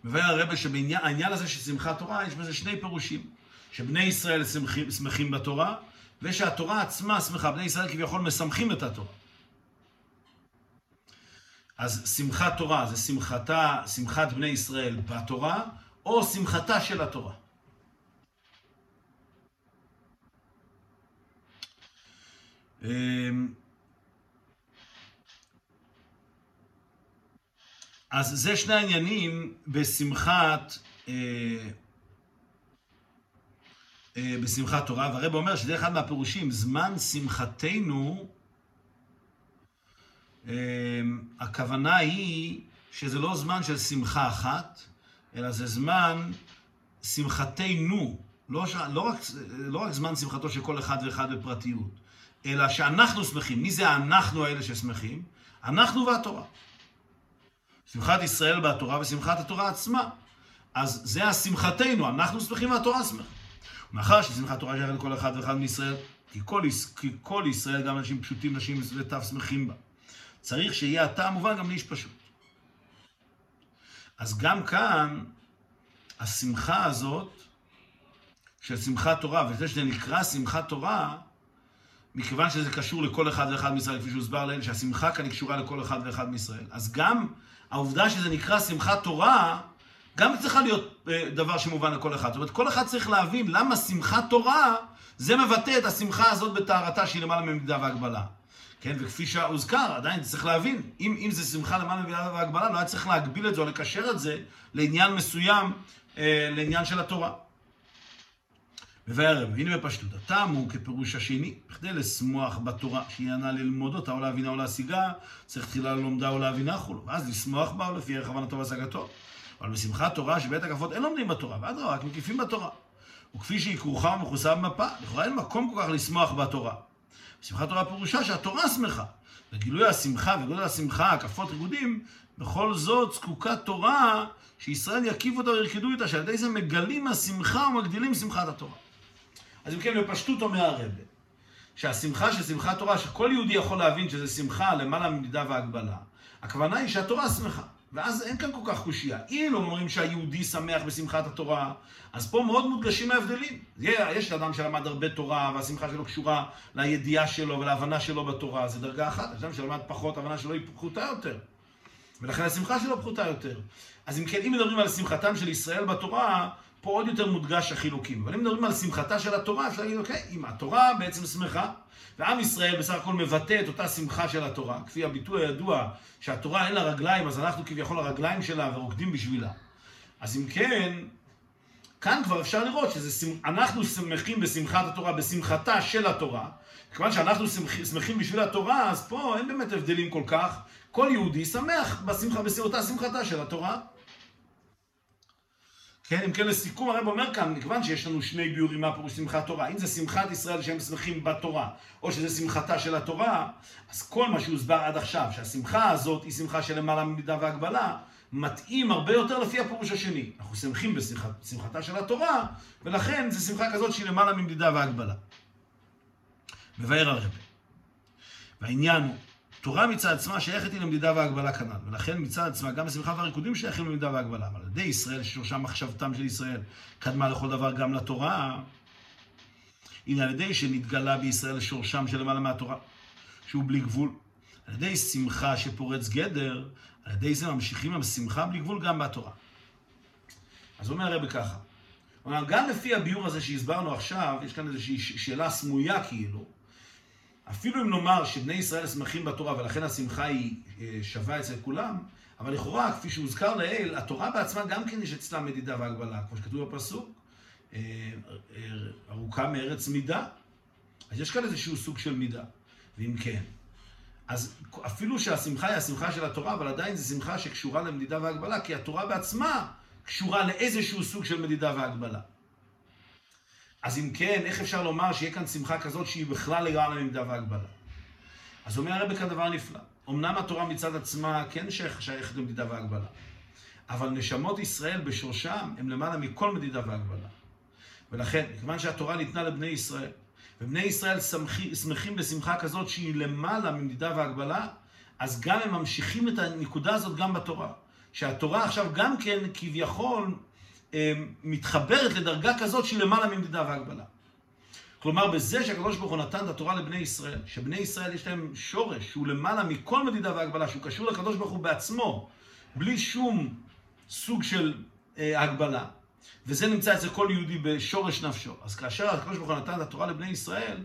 מבאר הרבה שבעניין הזה של שמחת תורה יש בזה שני פירושים. שבני ישראל שמחים, שמחים בתורה, ושהתורה עצמה שמחה. בני ישראל כביכול משמחים את התורה. אז שמחת תורה זה שמחתה, שמחת בני ישראל בתורה, או שמחתה של התורה. אמ, אז זה שני העניינים בשמחת אה, בשמחת תורה, והרב אומר שזה אחד מהפירושים, זמן שמחתנו, אה, הכוונה היא שזה לא זמן של שמחה אחת, אלא זה זמן שמחתנו, לא, לא, רק, לא רק זמן שמחתו של כל אחד ואחד בפרטיות, אלא שאנחנו שמחים. מי זה האנחנו האלה ששמחים? אנחנו והתורה. שמחת ישראל בתורה ושמחת התורה עצמה. אז זה השמחתנו, אנחנו שמחים והתורה שמחים. מאחר ששמחת תורה שייכת לכל אחד ואחד מישראל, כי כל, כי כל ישראל, גם אנשים פשוטים, נשים וטף שמחים בה. צריך שיהיה אתה מובן גם לאיש פשוט. אז גם כאן, השמחה הזאת, של שמחת תורה, וזה שזה נקרא שמחת תורה, מכיוון שזה קשור לכל אחד ואחד מישראל, כפי שהוסבר לאל, שהשמחה כאן היא קשורה לכל אחד ואחד מישראל. אז גם העובדה שזה נקרא שמחת תורה, גם צריכה להיות אה, דבר שמובן לכל אחד. זאת אומרת, כל אחד צריך להבין למה שמחת תורה, זה מבטא את השמחה הזאת בטהרתה שהיא למעלה ממידה והגבלה. כן, וכפי שהוזכר, עדיין צריך להבין, אם, אם זה שמחה למעלה ממידה והגבלה, לא היה צריך להגביל את זה או לקשר את זה לעניין מסוים, אה, לעניין של התורה. ובערב, הנה בפשטות, הטעם הוא כפירוש השני, בכדי לשמוח בתורה, שהיא ענה ללמוד אותה או להבינה או להשיגה, צריך תחילה ללומדה או להבינה כולו, ואז לשמוח בה לפי ערך הבנתו והשגתו. אבל בשמחת תורה שבית הקפות אין לומדים בתורה, ואדרבה, רק מקיפים בתורה. וכפי שהיא כרוכה ומכוסה במפה, לכאורה אין מקום כל כך לשמוח בתורה. בשמחת תורה פירושה שהתורה שמחה. וגילוי השמחה וגודל השמחה, הקפות ריגודים, בכל זאת זקוקה תורה שישראל יקיפו אותה וירקדו איתה, שעל ידי זה מגלים השמחה ומגדילים שמחת התורה. אז אם כן, בפשטות אומר הרבה, שהשמחה של שמחת תורה, שכל יהודי יכול להבין שזה שמחה למעלה ממידה והגבלה, הכוונה היא שהתורה שמחה. ואז אין כאן כל כך קושייה. אם אומרים שהיהודי שמח בשמחת התורה, אז פה מאוד מודגשים ההבדלים. יש אדם שלמד הרבה תורה, והשמחה שלו קשורה לידיעה שלו ולהבנה שלו בתורה, זה דרגה אחת. יש אדם שלמד פחות, ההבנה שלו היא פחותה יותר. ולכן השמחה שלו פחותה יותר. אז אם כן, אם מדברים על שמחתם של ישראל בתורה, פה עוד יותר מודגש החילוקים. אבל אם מדברים על שמחתה של התורה, אפשר להגיד, אוקיי, אם התורה בעצם שמחה, ועם ישראל בסך הכל מבטא את אותה שמחה של התורה, כפי הביטוי הידוע שהתורה אין לה רגליים, אז אנחנו כביכול הרגליים שלה ורוקדים בשבילה. אז אם כן, כאן כבר אפשר לראות שאנחנו שמחים בשמחת התורה, בשמחתה של התורה. כיוון שאנחנו שמחים בשביל התורה, אז פה אין באמת הבדלים כל כך. כל יהודי שמח בשמחה, באותה שמחתה של התורה. כן, אם כן, לסיכום הרב אומר כאן, מכיוון שיש לנו שני ביורים מה פירוש שמחת תורה, אם זה שמחת ישראל שהם שמחים בתורה, או שזה שמחתה של התורה, אז כל מה שהוסבר עד עכשיו, שהשמחה הזאת היא שמחה של למעלה ממידה והגבלה, מתאים הרבה יותר לפי הפירוש השני. אנחנו שמחים בשמחתה של התורה, ולכן זו שמחה כזאת שהיא למעלה ממידה והגבלה. מבאר הרב. והעניין הוא תורה מצד עצמה שייכת היא למדידה והגבלה כנ"ל, ולכן מצד עצמה גם השמחה והריקודים שייכים למדידה והגבלה. אבל על ידי ישראל, ששורשה מחשבתם של ישראל קדמה לכל דבר גם לתורה, הנה על ידי שנתגלה בישראל שורשם של למעלה מהתורה, שהוא בלי גבול. על ידי שמחה שפורץ גדר, על ידי זה ממשיכים עם שמחה בלי גבול גם בתורה. אז אומר הרב ככה, גם לפי הביאור הזה שהסברנו עכשיו, יש כאן איזושהי שאלה סמויה כאילו, אפילו אם נאמר שבני ישראל שמחים בתורה ולכן השמחה היא אה, שווה אצל כולם, אבל לכאורה, כפי שהוזכר לעיל, התורה בעצמה גם כן יש אצלה מדידה והגבלה, כמו שכתוב בפסוק, אה, אה, ארוכה מארץ מידה. אז יש כאן איזשהו סוג של מידה, ואם כן, אז אפילו שהשמחה היא השמחה של התורה, אבל עדיין זו שמחה שקשורה למדידה והגבלה, כי התורה בעצמה קשורה לאיזשהו סוג של מדידה והגבלה. אז אם כן, איך אפשר לומר שיהיה כאן שמחה כזאת שהיא בכלל לגמרי למידה והגבלה? אז אומר הרב כאן דבר נפלא. אמנם התורה מצד עצמה כן שייכת למדידה והגבלה, אבל נשמות ישראל בשורשם הם למעלה מכל מדידה והגבלה. ולכן, מכיוון שהתורה ניתנה לבני ישראל, ובני ישראל שמחים, שמחים בשמחה כזאת שהיא למעלה ממדידה והגבלה, אז גם הם ממשיכים את הנקודה הזאת גם בתורה. שהתורה עכשיו גם כן כביכול מתחברת לדרגה כזאת שהיא למעלה ממדידה והגבלה. כלומר, בזה שהקדוש ברוך הוא נתן את התורה לבני ישראל, שבני ישראל יש להם שורש שהוא למעלה מכל מדידה והגבלה, שהוא קשור לקדוש ברוך הוא בעצמו, בלי שום סוג של אה, הגבלה, וזה נמצא אצל כל יהודי בשורש נפשו. אז כאשר הקדוש ברוך הוא נתן את התורה לבני ישראל,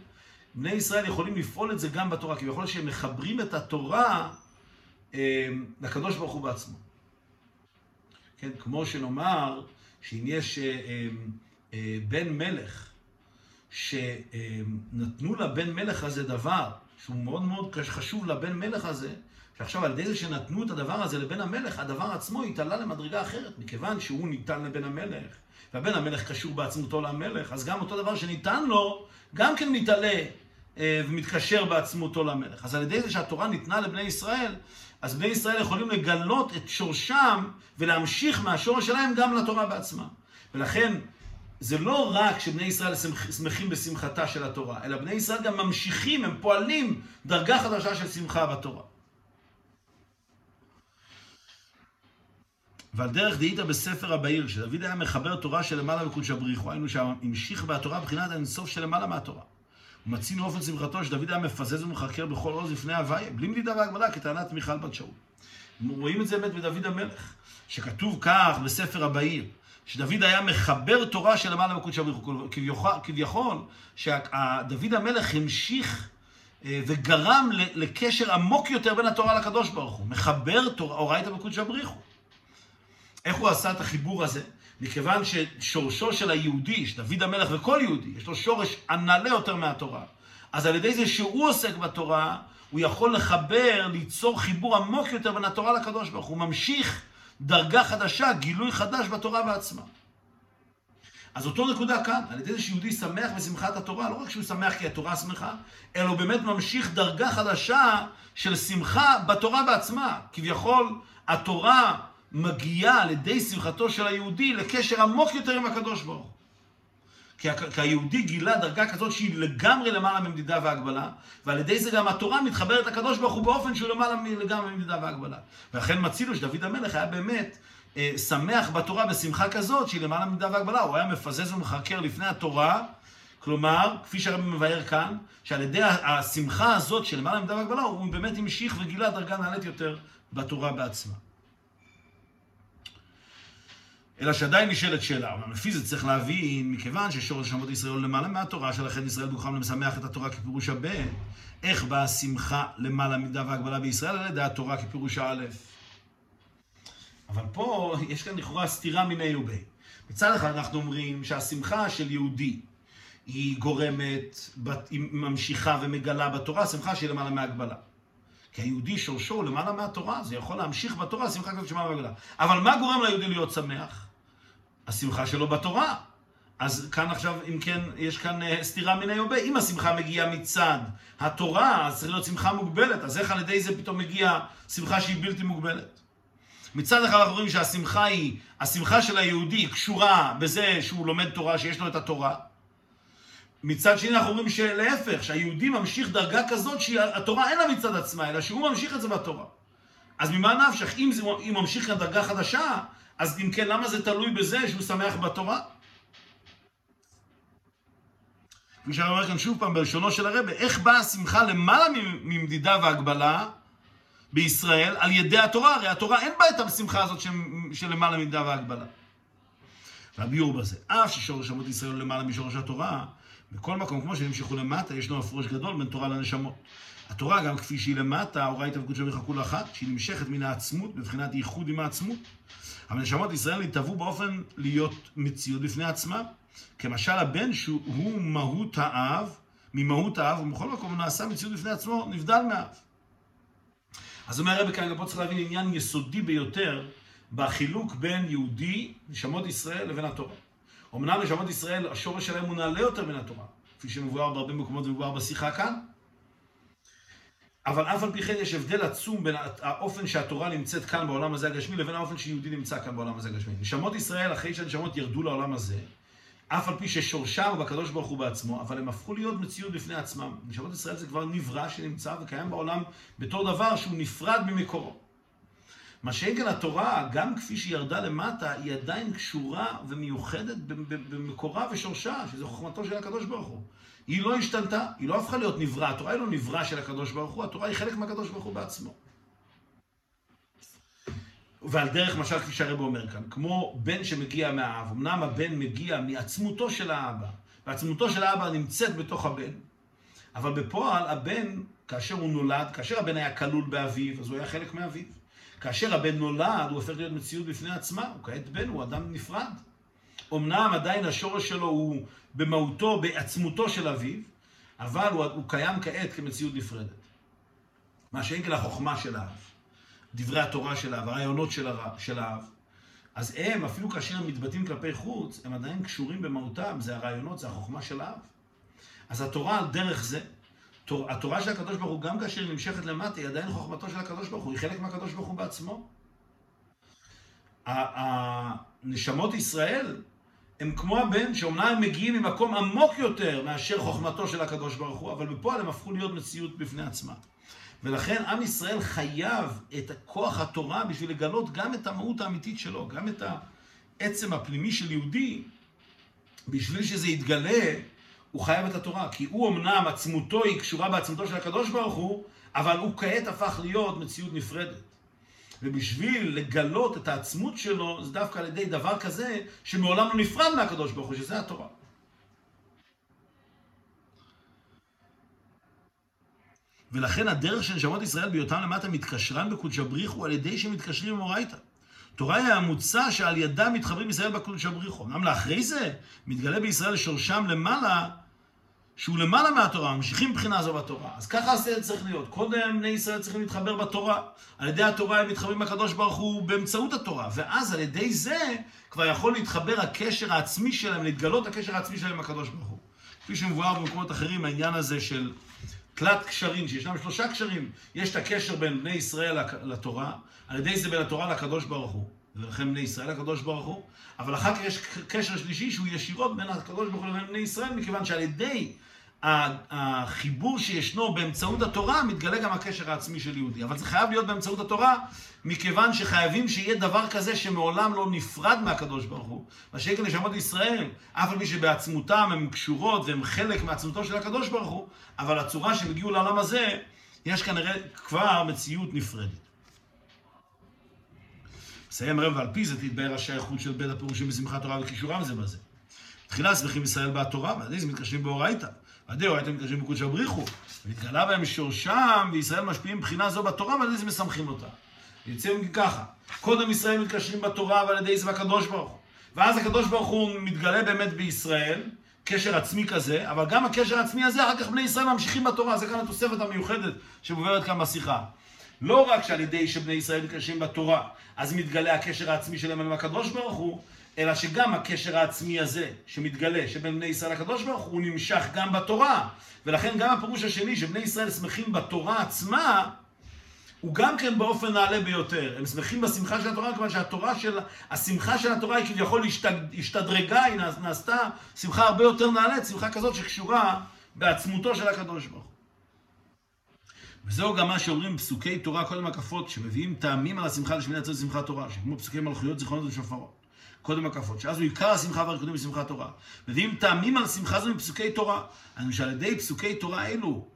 בני ישראל יכולים לפעול את זה גם בתורה, כי יכול להיות שהם מחברים את התורה אה, לקדוש ברוך הוא בעצמו. כן, כמו שנאמר, שאם יש אה, אה, אה, בן מלך, שנתנו לבן מלך הזה דבר שהוא מאוד מאוד חשוב לבן מלך הזה, שעכשיו על ידי זה שנתנו את הדבר הזה לבן המלך, הדבר עצמו התעלה למדרגה אחרת, מכיוון שהוא ניתן לבן המלך, והבן המלך קשור בעצמותו למלך, אז גם אותו דבר שניתן לו, גם כן מתעלה ומתקשר בעצמותו למלך. אז על ידי זה שהתורה ניתנה לבני ישראל, אז בני ישראל יכולים לגלות את שורשם ולהמשיך מהשורש שלהם גם לתורה בעצמה. ולכן, זה לא רק שבני ישראל שמחים בשמחתה של התורה, אלא בני ישראל גם ממשיכים, הם פועלים דרגה חדשה של שמחה בתורה. ועל דרך דהית בספר הבהיר, שדוד היה מחבר תורה שלמעלה מקודש הבריחו, היינו שהמשיך בתורה מבחינת האינסוף שלמעלה מהתורה. מצינו אופן שמחתו שדוד היה מפזז ומחקר בכל עוז לפני הוויה, בלי מדידה והגבלה, כטענת מיכל בת שאול. רואים את זה באמת בדוד המלך, שכתוב כך בספר הבאים, שדוד היה מחבר תורה של למעלה מקודש ברוך הוא, כביכול, שדוד המלך המשיך אה, וגרם לקשר עמוק יותר בין התורה לקדוש ברוך הוא. מחבר תורה, אורייתא בקודש הבריחו. איך הוא עשה את החיבור הזה? מכיוון ששורשו של היהודי, שדוד המלך וכל יהודי, יש לו שורש הנעלה יותר מהתורה. אז על ידי זה שהוא עוסק בתורה, הוא יכול לחבר, ליצור חיבור עמוק יותר בין התורה לקדוש ברוך הוא. ממשיך דרגה חדשה, גילוי חדש בתורה בעצמה. אז אותו נקודה כאן, על ידי זה שיהודי שמח בשמחת התורה, לא רק שהוא שמח כי התורה שמחה, אלא הוא באמת ממשיך דרגה חדשה של שמחה בתורה בעצמה. כביכול, התורה מגיעה על ידי שמחתו של היהודי לקשר עמוק יותר עם הקדוש ברוך הוא. כי, היהודי גילה דרגה כזאת שהיא לגמרי למעלה ממדידה והגבלה, ועל ידי זה גם התורה מתחברת לקדוש ברוך הוא באופן שהוא למעלה לגמרי ממדידה והגבלה. ולכן מצילו שדוד המלך היה באמת אה, שמח בתורה בשמחה כזאת שהיא למעלה ממדידה והגבלה. הוא היה מפזז ומחרקר לפני התורה, כלומר, כפי שהרבי מבאר כאן, שעל ידי השמחה הזאת של למעלה ממדידה והגבלה, הוא באמת המשיך וגילה דרגה נעלית יותר בתורה בעצמה. אלא שעדיין נשאלת שאלה, אומנם לפי זה צריך להבין, מכיוון ששורש שמות ישראל הוא למעלה מהתורה, שלכן ישראל דוכם למשמח את התורה כפירוש הבן, איך באה השמחה למעלה מידה והגבלה בישראל על ידי התורה כפירוש האלף. אבל פה יש כאן לכאורה סתירה מיני ובי. מצד אחד אנחנו אומרים שהשמחה של יהודי היא גורמת, היא ממשיכה ומגלה בתורה, השמחה שהיא למעלה מהגבלה. כי היהודי שורשו למעלה מהתורה, זה יכול להמשיך בתורה, שמחה כזאת שמעלה מהגבלה. אבל מה גורם ליהודי להיות שמח? השמחה שלו בתורה. אז כאן עכשיו, אם כן, יש כאן uh, סתירה מן היובה. אם השמחה מגיעה מצד התורה, אז צריך להיות שמחה מוגבלת. אז איך על ידי זה פתאום מגיעה שמחה שהיא בלתי מוגבלת? מצד אחד אנחנו רואים שהשמחה היא, השמחה של היהודי קשורה בזה שהוא לומד תורה, שיש לו את התורה. מצד שני אנחנו רואים שלהפך, שהיהודי ממשיך דרגה כזאת שהתורה אין לה מצד עצמה, אלא שהוא ממשיך את זה בתורה. אז ממה נפשך? אם, אם ממשיך לדרגה חדשה, אז אם כן, למה זה תלוי בזה שהוא שמח בתורה? כפי שאני אומר כאן שוב פעם בלשונו של הרבה, איך באה השמחה למעלה ממדידה והגבלה בישראל על ידי התורה? הרי התורה אין בה את השמחה הזאת של למעלה ממדידה והגבלה. והביאור בזה, אף ששורש אמות ישראל הוא למעלה משורש התורה, בכל מקום, כמו שנמשכו למטה, ישנו הפרוש גדול בין תורה לנשמות. התורה, גם כפי שהיא למטה, הורייתא וקודשא כולה אחת, שהיא נמשכת מן העצמות, מבחינת ייחוד עם העצמות. אבל נשמות ישראל התהוו באופן להיות מציאות בפני עצמם. כמשל הבן שהוא מהות האב, ממהות האב, ובכל מקום נעשה מציאות בפני עצמו, נבדל מהאב. אז אומר הרבי כרגע, פה צריך להבין עניין יסודי ביותר בחילוק בין יהודי, נשמות ישראל, לבין התורה. אמנם נשמות ישראל, השורש שלהם הוא נעלה יותר מן התורה, כפי שמבואר בהרבה מקומות ומבואר בשיחה כאן. אבל אף על פי כן יש הבדל עצום בין האופן שהתורה נמצאת כאן בעולם הזה הגשמי לבין האופן שיהודי נמצא כאן בעולם הזה הגשמי. נשמות ישראל, אחרי שהנשמות ירדו לעולם הזה, אף על פי ששורשם בקדוש ברוך הוא בעצמו, אבל הם הפכו להיות מציאות בפני עצמם. נשמות ישראל זה כבר נברא שנמצא וקיים בעולם בתור דבר שהוא נפרד ממקורו. מה שאין כאן התורה, גם כפי שהיא ירדה למטה, היא עדיין קשורה ומיוחדת במקורה ושורשה, שזו חוכמתו של הקדוש ברוך הוא. היא לא השתנתה, היא לא הפכה להיות נברא, התורה היא לא נברא של הקדוש ברוך הוא, התורה היא חלק מהקדוש ברוך הוא בעצמו. ועל דרך משל כפי שהרב אומר כאן, כמו בן שמגיע מהאב, אמנם הבן מגיע מעצמותו של האבא, ועצמותו של האבא נמצאת בתוך הבן, אבל בפועל הבן, כאשר הוא נולד, כאשר הבן היה כלול באביו, אז הוא היה חלק מאביו. כאשר הבן נולד, הוא הופך להיות מציאות בפני עצמה, הוא כעת בן, הוא אדם נפרד. אמנם עדיין השורש שלו הוא במהותו, בעצמותו של אביו, אבל הוא, הוא קיים כעת כמציאות נפרדת. מה שאין כן החוכמה של האב, דברי התורה של האב, הרעיונות של, הר... של האב. אז הם, אפילו כאשר הם מתבטאים כלפי חוץ, הם עדיין קשורים במהותם, זה הרעיונות, זה החוכמה של האב. אז התורה על דרך זה, התורה של הקדוש ברוך הוא, גם כאשר היא נמשכת למטה, היא עדיין חוכמתו של הקדוש ברוך הוא, היא חלק מהקדוש ברוך הוא בעצמו. הנשמות ישראל הם כמו הבן, שאומנם הם מגיעים ממקום עמוק יותר מאשר חוכמתו של הקדוש ברוך הוא, אבל בפועל הם הפכו להיות מציאות בפני עצמם. ולכן עם ישראל חייב את כוח התורה בשביל לגלות גם את המהות האמיתית שלו, גם את העצם הפנימי של יהודי, בשביל שזה יתגלה, הוא חייב את התורה. כי הוא אמנם, עצמותו היא קשורה בעצמותו של הקדוש ברוך הוא, אבל הוא כעת הפך להיות מציאות נפרדת. ובשביל לגלות את העצמות שלו, זה דווקא על ידי דבר כזה, שמעולם לא נפרד מהקדוש ברוך הוא, שזה התורה. ולכן הדרך של נשמות ישראל בהיותם למטה מתקשרן בקודש הבריחו על ידי שמתקשרים עם אורייתא. תורה היא המוצא שעל ידה מתחברים ישראל בקודש הבריחו. אמנם לאחרי זה מתגלה בישראל שורשם למעלה שהוא למעלה מהתורה, ממשיכים מבחינה זו בתורה. אז ככה הסדר צריך להיות. קודם בני ישראל צריכים להתחבר בתורה. על ידי התורה הם מתחברים לקדוש ברוך הוא באמצעות התורה. ואז על ידי זה כבר יכול להתחבר הקשר העצמי שלהם, להתגלות הקשר העצמי שלהם עם הקדוש ברוך הוא. כפי שמבואר במקומות אחרים, העניין הזה של תלת קשרים, שישנם שלושה קשרים. יש את הקשר בין בני ישראל לתורה, על ידי זה בין התורה לקדוש ברוך הוא. ולכן בני ישראל הקדוש ברוך הוא, אבל אחר כך יש קשר שלישי שהוא ישירות בין הקדוש ברוך הוא לבין בני ישראל, מכיוון שעל ידי החיבור שישנו באמצעות התורה, מתגלה גם הקשר העצמי של יהודי. אבל זה חייב להיות באמצעות התורה, מכיוון שחייבים שיהיה דבר כזה שמעולם לא נפרד מהקדוש ברוך הוא. מה שיהיה כאן נשמות ישראל, אף על פי שבעצמותם הן קשורות והן חלק מעצמותו של הקדוש ברוך הוא, אבל הצורה שהם הגיעו לעולם הזה, יש כנראה כבר מציאות נפרדת. מסיים רב, ועל פי זה תתבהר השייכות של בית הפירושים בשמחת תורה וקישורם זה בזה. תחילה שמחים ישראל בתורה, ועל זה מתקשרים באורייתא. הדאו הייתם מתקשרים בקודש הבריחו, והתגלה בהם שורשם, וישראל משפיעים מבחינה זו בתורה, ועל ידי זה מסמכים אותה. יוצא ככה, קודם ישראל מתקשרים בתורה, ועל ידי זה בקדוש ברוך הוא. ואז הקדוש ברוך הוא מתגלה באמת בישראל, קשר עצמי כזה, אבל גם הקשר העצמי הזה, אחר כך בני ישראל ממשיכים בתורה, זה כאן התוספת המיוחדת שמוברת כאן בשיחה. לא רק שעל ידי שבני ישראל מתקשרים בתורה, אז מתגלה הקשר העצמי שלהם עם הקדוש ברוך הוא, אלא שגם הקשר העצמי הזה, שמתגלה, שבין בני ישראל לקדוש ברוך הוא, נמשך גם בתורה. ולכן גם הפירוש השני, שבני ישראל שמחים בתורה עצמה, הוא גם כן באופן נעלה ביותר. הם שמחים בשמחה של התורה, כיוון שהתורה של, השמחה של התורה היא כביכול השתד, השתדרגה, היא נעשתה שמחה הרבה יותר נעלית, שמחה כזאת שקשורה בעצמותו של הקדוש ברוך הוא. וזהו גם מה שאומרים פסוקי תורה קודם הקפות, שמביאים טעמים על השמחה לשמיני עצרת שמחת תורה, שכמו פסוקי מלכויות, זיכרונות ושופרות. קודם הקפות, שאז הוא עיקר השמחה והריקודים בשמחת תורה. מביאים טעמים על השמחה הזו מפסוקי תורה. אני שעל ידי פסוקי תורה אלו,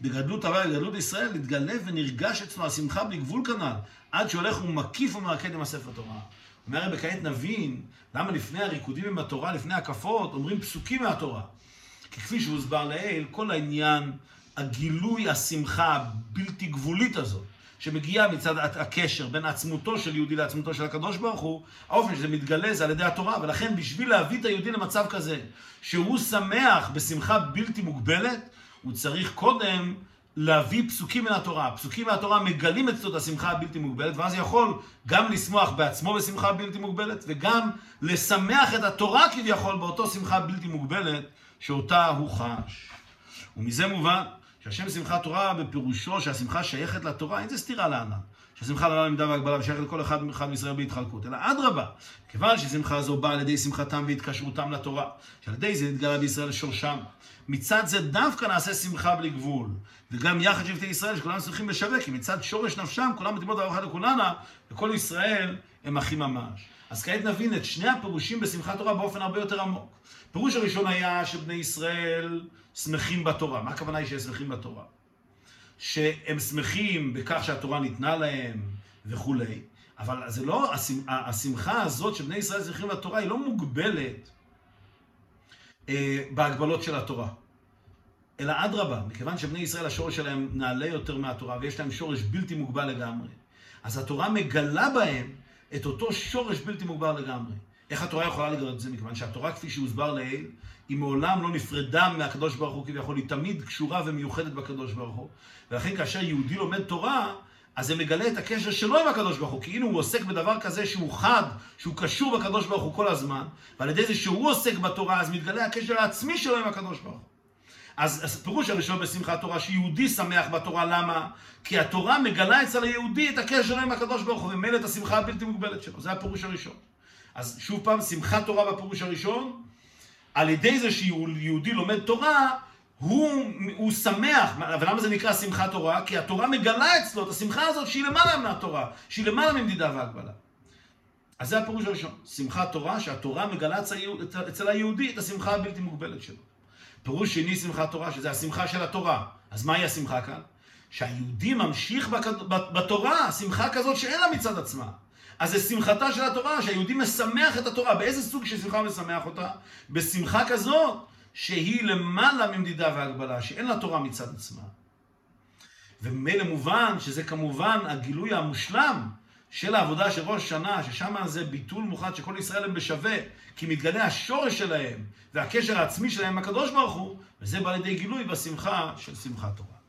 בגדלות הווה ובגדלות ישראל, נתגלה ונרגש אצלו השמחה בלי גבול כנ"ל, עד שהולך ומקיף ומרקד עם הספר תורה. אומר הרב, כעת נבין למה לפני הריקודים עם התורה, לפני הקפות, אומרים פסוקים מהתורה. כי כפי שהוסבר לעיל, כל העניין, הגילוי השמחה הבלתי גבולית הזאת, שמגיעה מצד הקשר בין עצמותו של יהודי לעצמותו של הקדוש ברוך הוא, האופן שזה מתגלה זה על ידי התורה, ולכן בשביל להביא את היהודי למצב כזה, שהוא שמח בשמחה בלתי מוגבלת, הוא צריך קודם להביא פסוקים מן התורה. פסוקים מהתורה מגלים את השמחה הבלתי מוגבלת, ואז יכול גם לשמוח בעצמו בשמחה בלתי מוגבלת, וגם לשמח את התורה כביכול באותו שמחה בלתי מוגבלת שאותה הוא חש. ומזה מובן שהשם שמחת תורה בפירושו שהשמחה שייכת לתורה, אין זה סתירה לענן. שהשמחה לא למידה והגבלה ושייכת לכל אחד ואחד מישראל בהתחלקות, אלא אדרבה, כיוון ששמחה זו באה על ידי שמחתם והתקשרותם לתורה, שעל ידי זה נתגלה בישראל שורשם. מצד זה דווקא נעשה שמחה בלי גבול, וגם יחד שבטי ישראל שכולם צריכים בשווה, כי מצד שורש נפשם כולם מתאימות דבר אחד לכולנה, וכל ישראל הם אחים ממש. אז כעת נבין את שני הפירושים בשמחת תורה באופן הרבה יותר עמוק. פירוש הראשון היה שבני ישראל שמחים בתורה. מה הכוונה היא שהם שמחים בתורה? שהם שמחים בכך שהתורה ניתנה להם וכולי, אבל זה לא, השמחה הזאת שבני ישראל שמחים בתורה היא לא מוגבלת אה, בהגבלות של התורה. אלא אדרבה, מכיוון שבני ישראל השורש שלהם נעלה יותר מהתורה ויש להם שורש בלתי מוגבל לגמרי, אז התורה מגלה בהם את אותו שורש בלתי מוגבל לגמרי. איך התורה יכולה לגלות את זה? מכיוון שהתורה, כפי שהוסבר לעיל, היא מעולם לא נפרדה מהקדוש ברוך הוא כביכול, היא תמיד קשורה ומיוחדת בקדוש ברוך הוא. ולכן כאשר יהודי לומד תורה, אז זה מגלה את הקשר שלו עם הקדוש ברוך הוא, כאילו הוא עוסק בדבר כזה שהוא חד, שהוא קשור בקדוש ברוך הוא כל הזמן, ועל ידי זה שהוא עוסק בתורה, אז מתגלה הקשר העצמי שלו עם הקדוש ברוך הוא. אז, אז הפירוש הראשון בשמחת תורה, שיהודי שמח בתורה, למה? כי התורה מגלה אצל היהודי את הקשר שלו עם הקדוש ברוך הוא, וממילא את השמחה הבלתי מוגבלת שלו. זה הפירוש הראשון. אז שוב פעם, שמחת תורה בפירוש הראשון, על ידי זה שיהודי לומד תורה, הוא, הוא שמח. ולמה זה נקרא שמחת תורה? כי התורה מגלה אצלו את השמחה הזאת שהיא למעלה מהתורה, שהיא למעלה ממדידה והגבלה. אז זה הפירוש הראשון, שמחת תורה, שהתורה מגלה אצל היהודי את השמחה הבלתי מוגבלת שלו. פירוש שני שמחת תורה, שזה השמחה של התורה. אז מהי השמחה כאן? שהיהודי ממשיך בתורה, שמחה כזאת שאין לה מצד עצמה. אז זה שמחתה של התורה, שהיהודי משמח את התורה. באיזה סוג של שמחה משמח אותה? בשמחה כזאת שהיא למעלה ממדידה והגבלה, שאין לה תורה מצד עצמה. וממילא מובן שזה כמובן הגילוי המושלם של העבודה של ראש השנה, ששם זה ביטול מוחלט שכל ישראל הם בשווה, כי מתגלה השורש שלהם והקשר העצמי שלהם עם הקדוש ברוך הוא, וזה בא לידי גילוי בשמחה של שמחת תורה.